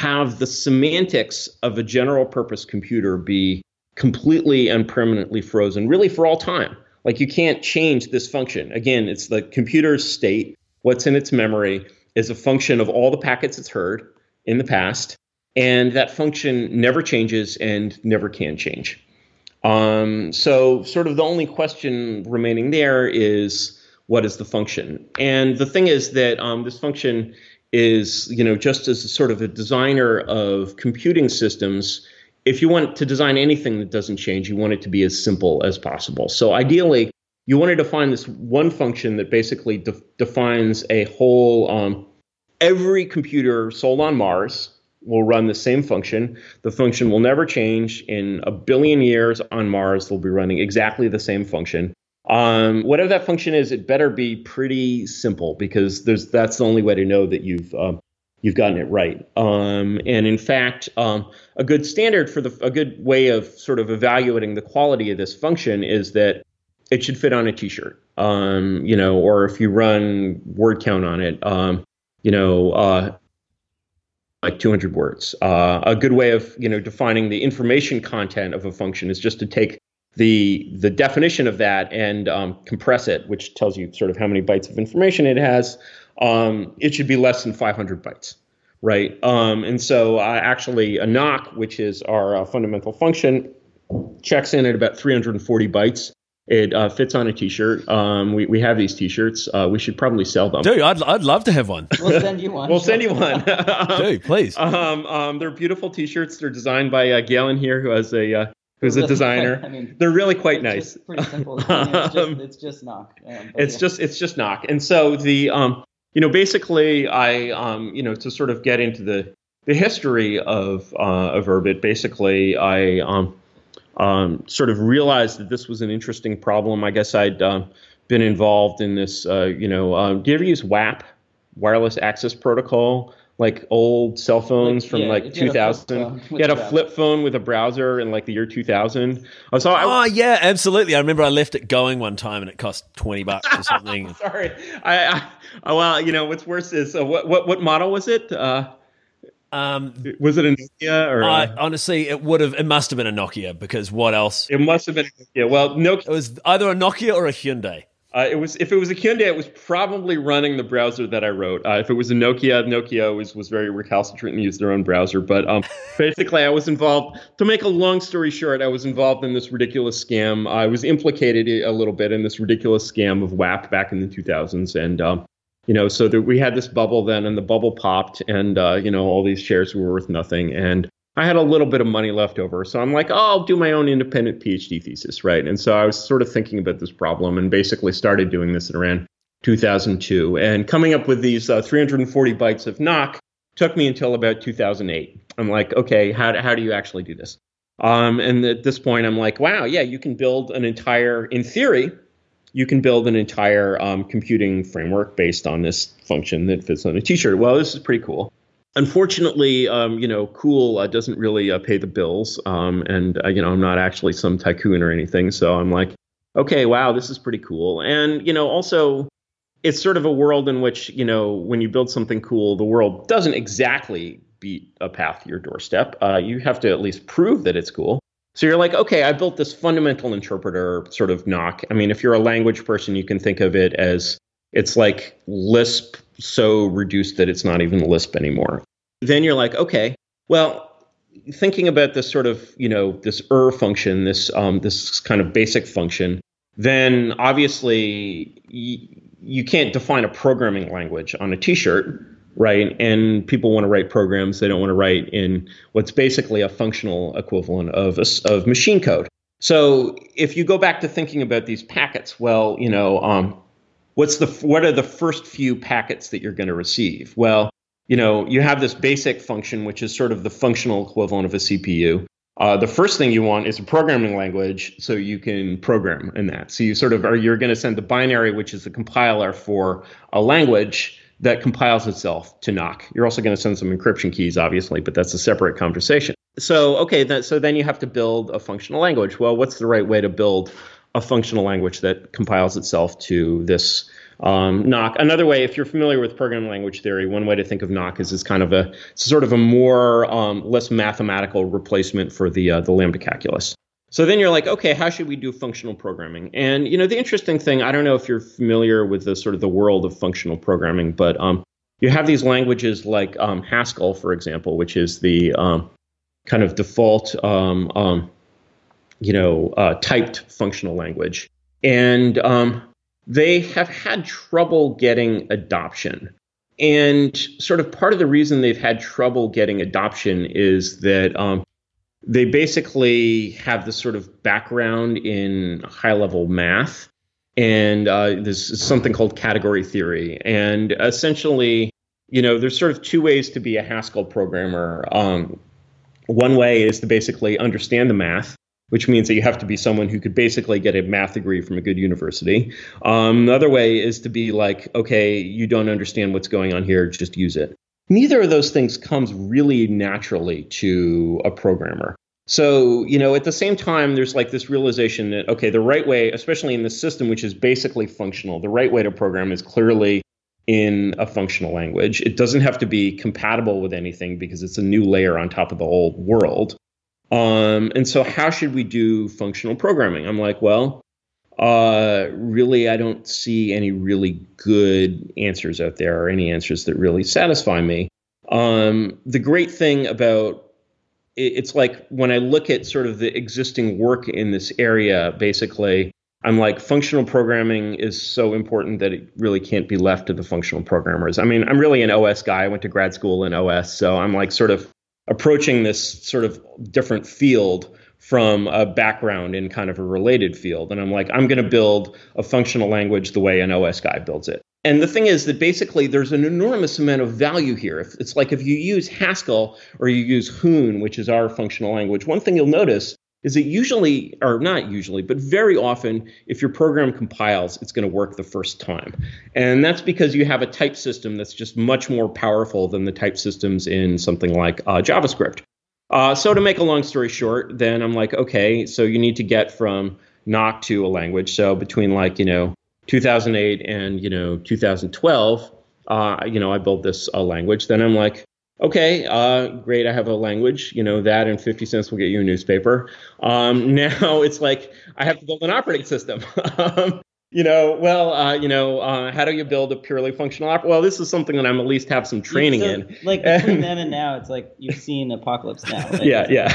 have the semantics of a general purpose computer be completely and permanently frozen, really for all time. Like you can't change this function. Again, it's the computer's state, what's in its memory is a function of all the packets it's heard in the past, and that function never changes and never can change. Um, so, sort of the only question remaining there is what is the function? And the thing is that um, this function is, you know, just as a sort of a designer of computing systems, if you want to design anything that doesn't change, you want it to be as simple as possible. So, ideally, you want to define this one function that basically de- defines a whole um, every computer sold on Mars will run the same function. The function will never change. In a billion years on Mars, they'll be running exactly the same function. Um, whatever that function is, it better be pretty simple because there's that's the only way to know that you've um, you've gotten it right. Um, and in fact, um, a good standard for the a good way of sort of evaluating the quality of this function is that it should fit on a T-shirt. Um, you know, or if you run word count on it, um, you know, uh, like 200 words. Uh, a good way of you know defining the information content of a function is just to take the the definition of that and um, compress it, which tells you sort of how many bytes of information it has. Um, it should be less than 500 bytes, right? Um, and so uh, actually, a Nock, which is our uh, fundamental function, checks in at about 340 bytes. It uh, fits on a T-shirt. Um, we, we have these T-shirts. Uh, we should probably sell them. Dude, I'd, I'd love to have one. We'll send you one. we'll send you one. Dude, please. Um, um, they're beautiful T-shirts. They're designed by uh, Galen here, who has a uh, who's a designer. I mean, they're really quite nice. pretty simple. I mean, it's, just, it's just Nock. Um, It's yeah. just it's just Nock. And so the um, you know basically I um, you know to sort of get into the the history of uh, of Urbit, basically I um, um, sort of realized that this was an interesting problem. I guess I'd um, been involved in this. Uh, you know, um, do you ever use WAP, wireless access protocol? Like old cell phones Like, from yeah, like if you had a flip 2000. phone with You had a browser. flip phone with a browser in like the year 2000. Oh, so I, Oh yeah, absolutely. I remember I left it going one time and it cost twenty bucks or something. Sorry, I, I oh, well, you know what's worse is uh, what what what model was it? Uh, Um, was it a Nokia or? I, uh, honestly, it would have. It must have been a Nokia because what else? it must have been a Nokia. Well, Nokia. It was either a Nokia or a Hyundai. Uh, it was if it was a Hyundai, it was probably running the browser that I wrote. Uh, if it was a Nokia, Nokia was was very recalcitrant and used their own browser. But um, basically, I was involved. To make a long story short, I was involved in this ridiculous scam. I was implicated a little bit in this ridiculous scam of WAP back in the 2000s, and um, you know, so that we had this bubble then, and the bubble popped, and uh, you know, all these shares were worth nothing, and I had a little bit of money left over, so I'm like, oh, I'll do my own independent PhD thesis, right? And so I was sort of thinking about this problem, and basically started doing this in around 2002, and coming up with these uh, 340 bytes of Nock took me until about 2008. I'm like, okay, how how do you actually do this? Um, and at this point, I'm like, wow, yeah, you can build an entire, in theory, you can build an entire um, computing framework based on this function that fits on a T-shirt. Well, this is pretty cool. Unfortunately, um, you know, cool uh, doesn't really uh, pay the bills, um, and uh, you know, I'm not actually some tycoon or anything. So I'm like, okay, wow, this is pretty cool. And you know, also, it's sort of a world in which you know, when you build something cool, the world doesn't exactly beat a path to your doorstep. Uh, you have to at least prove that it's cool. So you're like, okay, I built this fundamental interpreter sort of Nock. I mean, if you're a language person, you can think of it as it's like Lisp so reduced that it's not even Lisp anymore. Then you're like, okay, well, thinking about this sort of you know this er function, this um, this kind of basic function, then obviously y- you can't define a programming language on a T-shirt, right? And people want to write programs; they don't want to write in what's basically a functional equivalent of a, of machine code. So if you go back to thinking about these packets, well, you know, um, what's the what are the first few packets that you're going to receive? Well, you know, you have this basic function, which is sort of the functional equivalent of a CPU. Uh, the first thing you want is a programming language so you can program in that. So you sort of are you're going to send the binary, which is the compiler for a language that compiles itself to Nock. You're also going to send some encryption keys, obviously, but that's a separate conversation. So okay, that, so then you have to build a functional language. Well, what's the right way to build a functional language that compiles itself to this um, Nock. Another way, if you're familiar with programming language theory, one way to think of Nock is as kind of a sort of a more um, less mathematical replacement for the uh, the lambda calculus. So then you're like, okay, how should we do functional programming? And you know, the interesting thing, I don't know if you're familiar with the sort of the world of functional programming, but um, you have these languages like um, Haskell, for example, which is the um, kind of default, um, you know, uh, typed functional language, and um, they have had trouble getting adoption. And sort of part of the reason they've had trouble getting adoption is that um, they basically have this sort of background in high level math. And uh, there's something called category theory. And essentially, you know, there's sort of two ways to be a Haskell programmer. Um, one way is to basically understand the math which means that you have to be someone who could basically get a math degree from a good university. Um, another way is to be like, okay, you don't understand what's going on here, just use it. Neither of those things comes really naturally to a programmer. So, you know, at the same time, there's like this realization that, okay, the right way, especially in this system, which is basically functional, the right way to program is clearly in a functional language. It doesn't have to be compatible with anything because it's a new layer on top of the old world. Um, and so, how should we do functional programming? I'm like, well, uh, really, I don't see any really good answers out there or any answers that really satisfy me. Um, the great thing about it's like when I look at sort of the existing work in this area, basically, I'm like, functional programming is so important that it really can't be left to the functional programmers. I mean, I'm really an OS guy. I went to grad school in OS, so I'm like sort of approaching this sort of different field from a background in kind of a related field. And I'm like, I'm going to build a functional language the way an OS guy builds it. And the thing is that basically there's an enormous amount of value here. If, it's like if you use Haskell or you use Hoon, which is our functional language, one thing you'll notice is it usually, or not usually, but very often, if your program compiles, it's going to work the first time. And that's because you have a type system that's just much more powerful than the type systems in something like uh, JavaScript. Uh, so to make a long story short, then I'm like, okay, so you need to get from Nock to a language. So between like, you know, 2008 and, you know, 2012, uh, you know, I built this uh, language. Then I'm like, okay, uh, great, I have a language, you know, that and 50 cents will get you a newspaper. Um, now it's like I have to build an operating system. Um, you know, well, uh, you know, uh, how do you build a purely functional app? Well, this is something that I'm at least have some training so, in. Like between then and now, it's like you've seen Apocalypse Now. Right? yeah, yeah.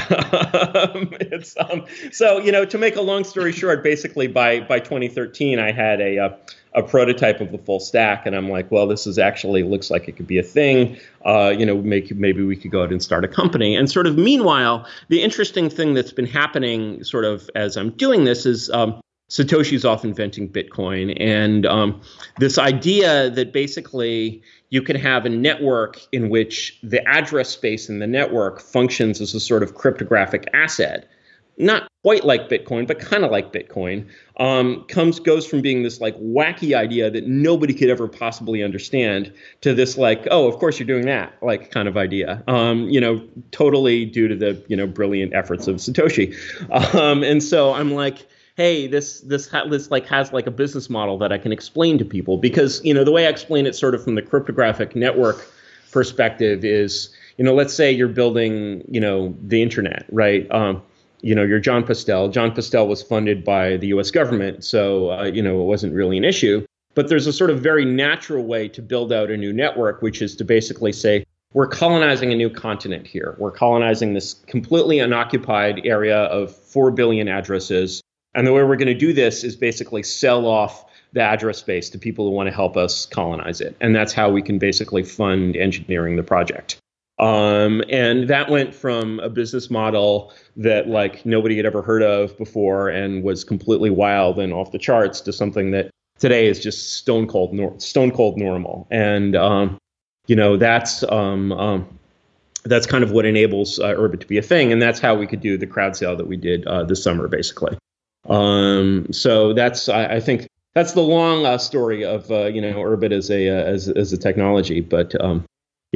um, it's um, so you know, to make a long story short, basically by by 2013, I had a, a uh, a prototype of the full stack, and I'm like, well, this is actually looks like it could be a thing. Uh, you know, make, maybe we could go out and start a company. And sort of meanwhile, the interesting thing that's been happening, sort of as I'm doing this, is um, Satoshi's off inventing Bitcoin, and um, this idea that basically you can have a network in which the address space in the network functions as a sort of cryptographic asset not quite like Bitcoin, but kind of like Bitcoin, um, comes goes from being this like wacky idea that nobody could ever possibly understand to this like, oh, of course you're doing that, like kind of idea. Um, you know, totally due to the you know brilliant efforts of Satoshi. Um, and so I'm like, hey, this this ha- this like has like a business model that I can explain to people because you know the way I explain it sort of from the cryptographic network perspective is you know let's say you're building you know the internet right. Um, you know, you're Jon Postel. Jon Postel was funded by the U.S. government, so uh, you know it wasn't really an issue. But there's a sort of very natural way to build out a new network, which is to basically say, we're colonizing a new continent here. We're colonizing this completely unoccupied area of 4 billion addresses. And the way we're going to do this is basically sell off the address space to people who want to help us colonize it. And that's how we can basically fund engineering the project. Um, and that went from a business model that like nobody had ever heard of before and was completely wild and off the charts to something that today is just stone cold, nor- stone cold normal. And um, you know that's um, um, that's kind of what enables uh, Urbit to be a thing, and that's how we could do the crowd sale that we did uh, this summer, basically. Um, so that's I, I, think that's the long uh, story of uh, you know Urbit as a uh, as as a technology, but um,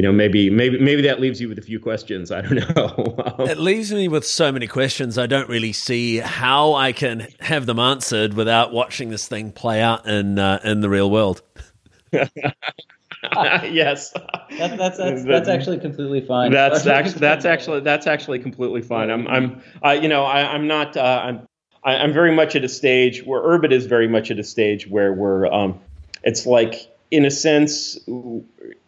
you know maybe maybe maybe that leaves you with a few questions. I don't know. it leaves me with so many questions. I don't really see how I can have them answered without watching this thing play out in uh, in the real world. yes, that, that's that's that's actually completely fine. That's actually that's actually that's actually completely fine. I'm I'm I, you know I, I'm not uh, I'm I, am very much at a stage where Urbit is very much at a stage where we're um, it's like in a sense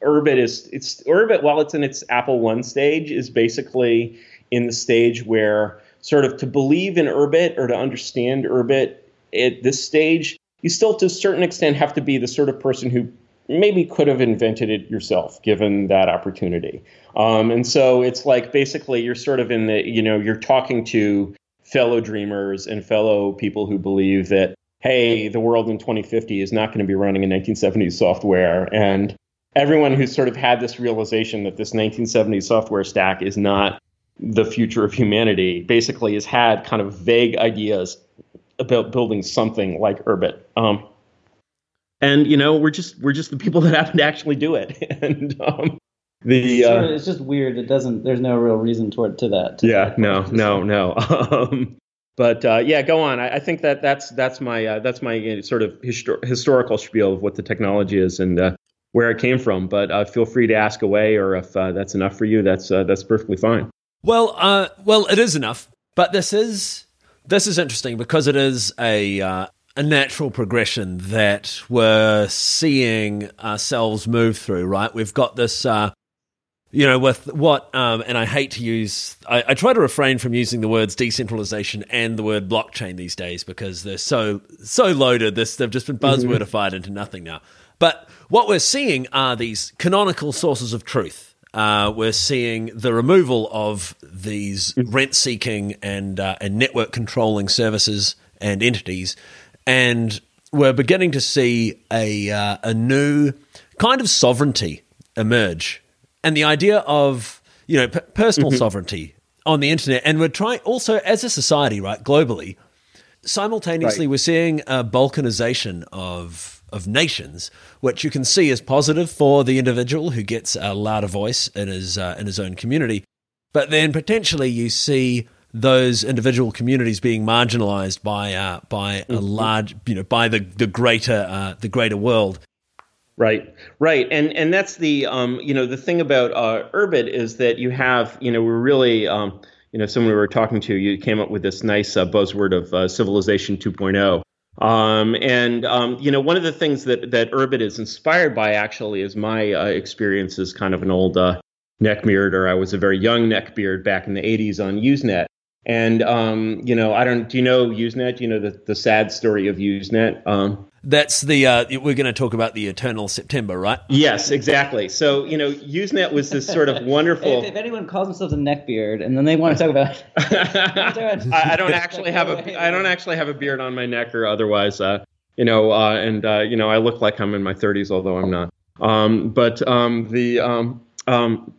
Urbit is it's Urbit while it's in its Apple One stage is basically in the stage where sort of to believe in Urbit or to understand Urbit at this stage you still to a certain extent have to be the sort of person who maybe could have invented it yourself given that opportunity. Um, and so it's like basically you're sort of in the, you know, you're talking to fellow dreamers and fellow people who believe that, hey, the world in 2050 is not going to be running in 1970s software. And everyone who's sort of had this realization that this 1970s software stack is not the future of humanity basically has had kind of vague ideas about building something like Urbit. Um, and you know we're just we're just the people that happen to actually do it. And um, the uh, it's just weird. It doesn't there's no real reason toward to that to yeah no no no. Um, but uh, yeah go on. I, I, think that that's that's my uh, that's my uh, sort of histor- historical spiel of what the technology is. And uh, where it came from but uh, feel free to ask away or if that's enough for you that's that's perfectly fine well well it is enough but this is this is interesting because it is a a natural progression that we're seeing ourselves move through, right? We've got this, uh, you know, with what, um, and I hate to use, I, I, try to refrain from using the words decentralization and the word blockchain these days because they're so so loaded. This they've just been mm-hmm. buzzwordified mm-hmm. into nothing now. But what we're seeing are these canonical sources of truth. Uh, we're seeing the removal of these mm. rent seeking and uh, and network controlling services and entities and we're beginning to see a uh, a new kind of sovereignty emerge, and the idea of you know p- personal mm-hmm. sovereignty on the internet, and we're trying also as a society, right, globally. Simultaneously, right. we're seeing a balkanization of of nations, which you can see as positive for the individual who gets a louder voice in his uh, in his own community, but then potentially you see those individual communities being marginalized by uh, by mm-hmm. a large you know by the the greater uh, the greater world. Right. Right. And and that's the um you know the thing about uh urbit is that you have you know we're really um you know someone we were talking to you came up with this nice uh, buzzword of uh, civilization 2.0 um, and um, you know, one of the things that that Urbit is inspired by actually is my uh, experience as kind of an old uh, neckbeard, or I was a very young neckbeard back in the '80s on Usenet. And um, you know, I don't. Do you know Usenet? Do you know the the sad story of Usenet? Um, That's the uh, we're going to talk about the eternal September, right? Yes, exactly. So you know, Usenet was this sort of wonderful. if, if, anyone calls themselves a neckbeard and then they want to talk about, I, I, don't actually have a I don't actually have a beard on my neck or otherwise. Uh, you know, uh, and uh, you know, I look like I'm in my 30s, although I'm not. Um, but um, the um, um,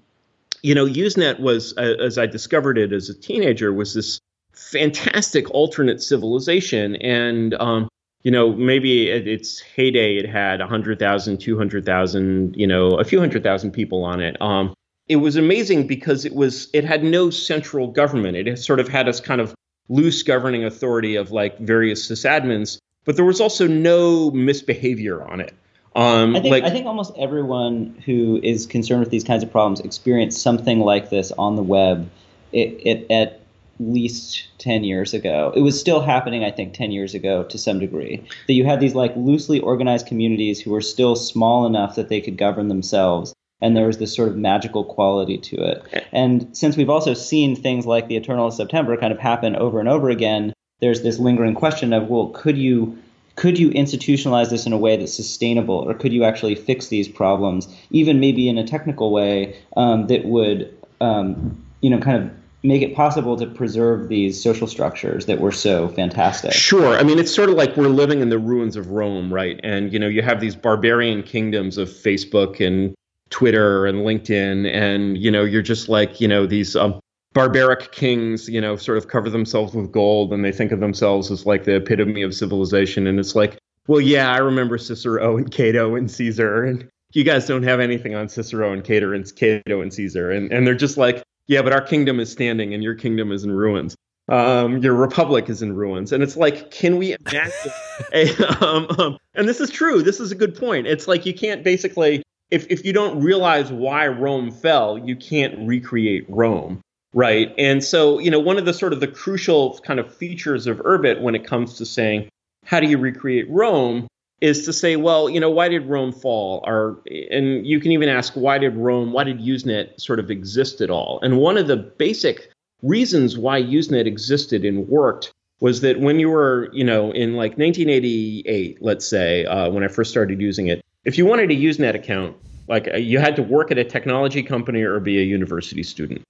you know, Usenet was, as I discovered it as a teenager, was this fantastic alternate civilization. And, um, you know, maybe at its heyday, it had 100,000, 200,000, you know, a few hundred thousand people on it. Um, it was amazing because it was it had no central government. It sort of had this kind of loose governing authority of like various sysadmins, but there was also no misbehavior on it. Um, I think like, I think almost everyone who is concerned with these kinds of problems experienced something like this on the web. It, it, at least 10 years ago. It was still happening, I think, 10 years ago to some degree. That you had these like loosely organized communities who were still small enough that they could govern themselves. and there was this sort of magical quality to it. And since we've also seen things like the Eternal September kind of happen over and over again, there's this lingering question of, well, could you could you institutionalize this in a way that's sustainable, or could you actually fix these problems, even maybe in a technical way um, that would, um, you know, kind of make it possible to preserve these social structures that were so fantastic. Sure. I mean, it's sort of like we're living in the ruins of Rome, right? And, you know, you have these barbarian kingdoms of Facebook and Twitter and LinkedIn, and, you know, you're just like, you know, these um, barbaric kings, you know, sort of cover themselves with gold and they think of themselves as like the epitome of civilization. And it's like, well, yeah, I remember Cicero and Cato and Caesar, and you guys don't have anything on Cicero and Cato and Cato and Caesar. And, and they're just like, yeah, but our kingdom is standing and your kingdom is in ruins. Um, your republic is in ruins. And it's like, can we imagine a, um, um, and this is true. This is a good point. It's like you can't basically, if, if you don't realize why Rome fell, you can't recreate Rome. Right. And so, you know, one of the sort of the crucial kind of features of Urbit when it comes to saying, how do you recreate Rome? Is to say, well, you know, why did Rome fall? Or, and you can even ask, why did Rome, why did Usenet sort of exist at all? And one of the basic reasons why Usenet existed and worked was that when you were, you know, in like 1988, let's say, uh, when I first started using it, if you wanted a Usenet account, like uh, you had to work at a technology company or be a university student.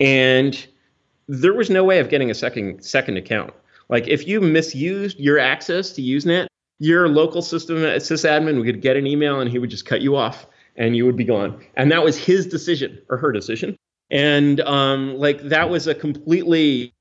And there was no way of getting a second second account. Like if you misused your access to Usenet, your local system sysadmin could get an email and he would just cut you off and you would be gone. And that was his decision or her decision. And um, like that was a completely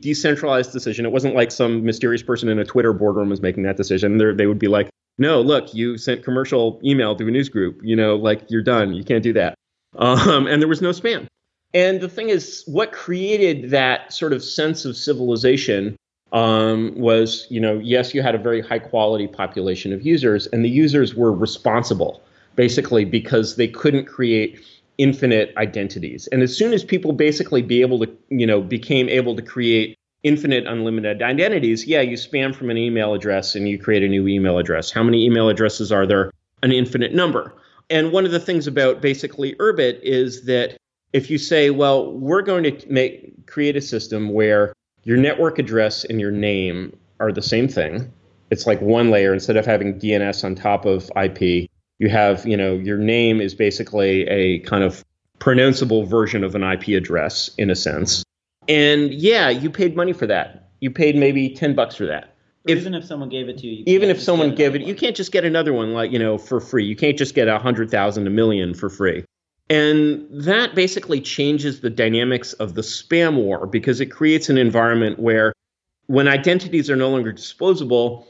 decentralized decision. It wasn't like some mysterious person in a Twitter boardroom was making that decision. They're, they would be like, no, look, you sent commercial email to a news group. You know, like you're done. You can't do that. Um, and there was no spam. And the thing is, what created that sort of sense of civilization um, was, you know, yes, you had a very high quality population of users, and the users were responsible basically because they couldn't create infinite identities. And as soon as people basically be able to, you know, became able to create infinite unlimited identities, yeah, you spam from an email address and you create a new email address. How many email addresses are there? An infinite number. And one of the things about basically Urbit is that if you say, well, we're going to make create a system where your network address and your name are the same thing. It's like one layer instead of having DNS on top of IP. You have, you know, your name is basically a kind of pronounceable version of an IP address in a sense. And yeah, you paid money for that. You paid maybe 10 bucks for that. If, even if someone gave it to you, you even if someone gave it, one. you can't just get another one like you know for free. You can't just get a hundred thousand, a million for free. And that basically changes the dynamics of the spam war because it creates an environment where when identities are no longer disposable,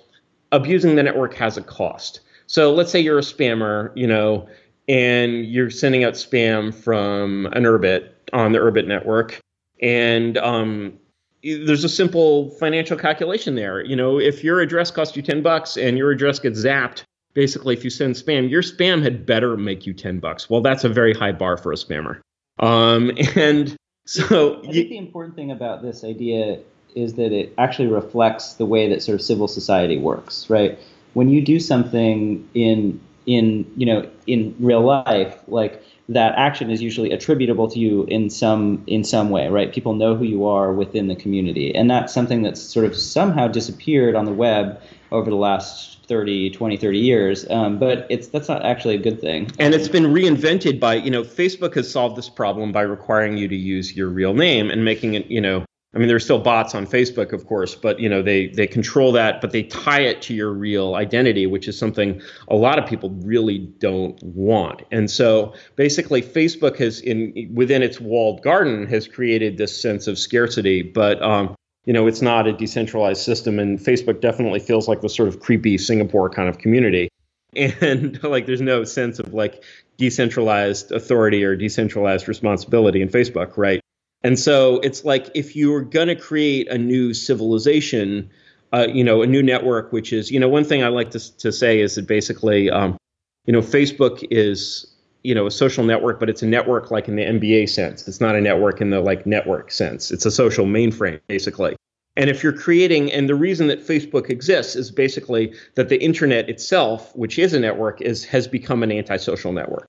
abusing the network has a cost. So let's say you're a spammer, you know, and you're sending out spam from an Urbit on the Urbit network, and um, there's a simple financial calculation there. You know, if your address costs you 10 bucks and your address gets zapped basically if you send spam, your spam had better make you 10 bucks. Well, that's a very high bar for a spammer. Um, and so I think the important thing about this idea is that it actually reflects the way that sort of civil society works, right? When you do something in in you know in real life, like that action is usually attributable to you in some in some way, right? People know who you are within the community, and that's something that's sort of somehow disappeared on the web over the last 30 20 30 years um, but it's that's not actually a good thing. And it's been reinvented by you know facebook has solved this problem by requiring you to use your real name and making it you know i mean there's still bots on facebook of course but you know they they control that but they tie it to your real identity which is something a lot of people really don't want. And so basically facebook has in within its walled garden has created this sense of scarcity but um, you know, it's not a decentralized system, and Facebook definitely feels like the sort of creepy Singapore kind of community. And like, there's no sense of like decentralized authority or decentralized responsibility in Facebook, right? And so it's like if you're going to create a new civilization, uh, you know, a new network, which is, you know, one thing I like to, to say is that basically, um, you know, Facebook is you know a social network but it's a network like in the NBC sense. It's not a network in the like network sense. It's a social mainframe basically. And if you're creating and the reason that facebook exists is basically that the internet itself which is a network is has become an antisocial network.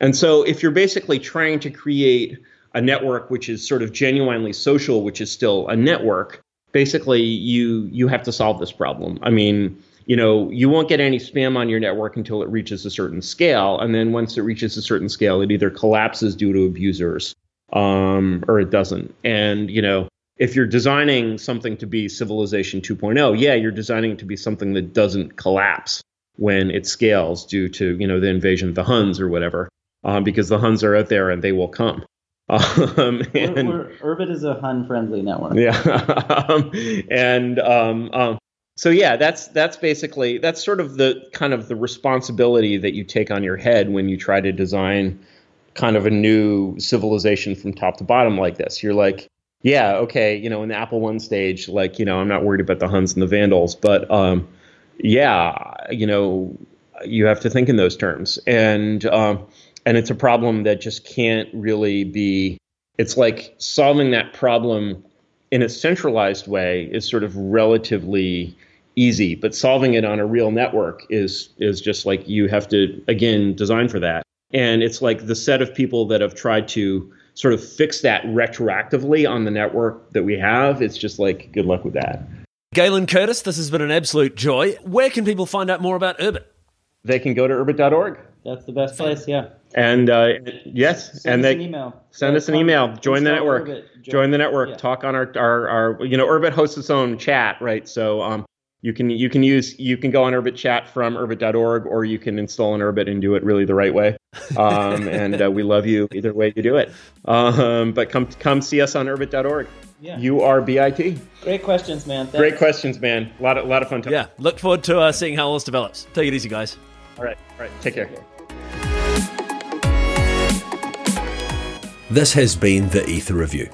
And so if you're basically trying to create a network which is sort of genuinely social, which is still a network, basically you you have to solve this problem. I mean, you know, you won't get any spam on your network until it reaches a certain scale, and then once it reaches a certain scale, it either collapses due to abusers um, or it doesn't. And you know, if you're designing something to be civilization 2.0, yeah, you're designing it to be something that doesn't collapse when it scales due to you know the invasion of the Huns or whatever, um, because the Huns are out there and they will come. Um, and, we're, we're, Urbit is a Hun-friendly network. Yeah, um, and um, um, so yeah, that's that's basically that's sort of the kind of the responsibility that you take on your head when you try to design kind of a new civilization from top to bottom like this. You're like, yeah, okay, you know, in the Apple One stage, like you know, I'm not worried about the Huns and the Vandals, but um, yeah, you know, you have to think in those terms, and um, and it's a problem that just can't really be. It's like solving that problem in a centralized way is sort of relatively easy, but solving it on a real network is is just like you have to again design for that. And it's like the set of people that have tried to sort of fix that retroactively on the network that we have. It's just like good luck with that. Galen Curtis, this has been an absolute joy. Where can people find out more about Urbit? They can go to urbit.org. That's the best place, yeah. And uh, yes, send and they an email. Send us an email. Join the network. Join, join, the network. Yeah. Talk on our, our our you know Urbit hosts its own chat, right? So um, you can you can use you can go on Urbit chat from urbit.org, or you can install an Urbit and do it really the right way. Um, and uh, we love you either way you do it. Um, but come come see us on urbit.org. Yeah. U R B I T. Great questions, man. Thanks. Great questions, man. A lot of, a lot of fun. Time. Yeah. Look forward to uh, seeing how all this develops. Take it easy, guys. All right. All right. Take care. This has been the Ether Review.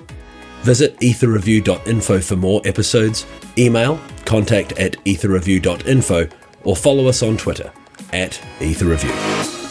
Visit etherreview.info for more episodes, email contact at etherreview.info, or follow us on Twitter at etherreview.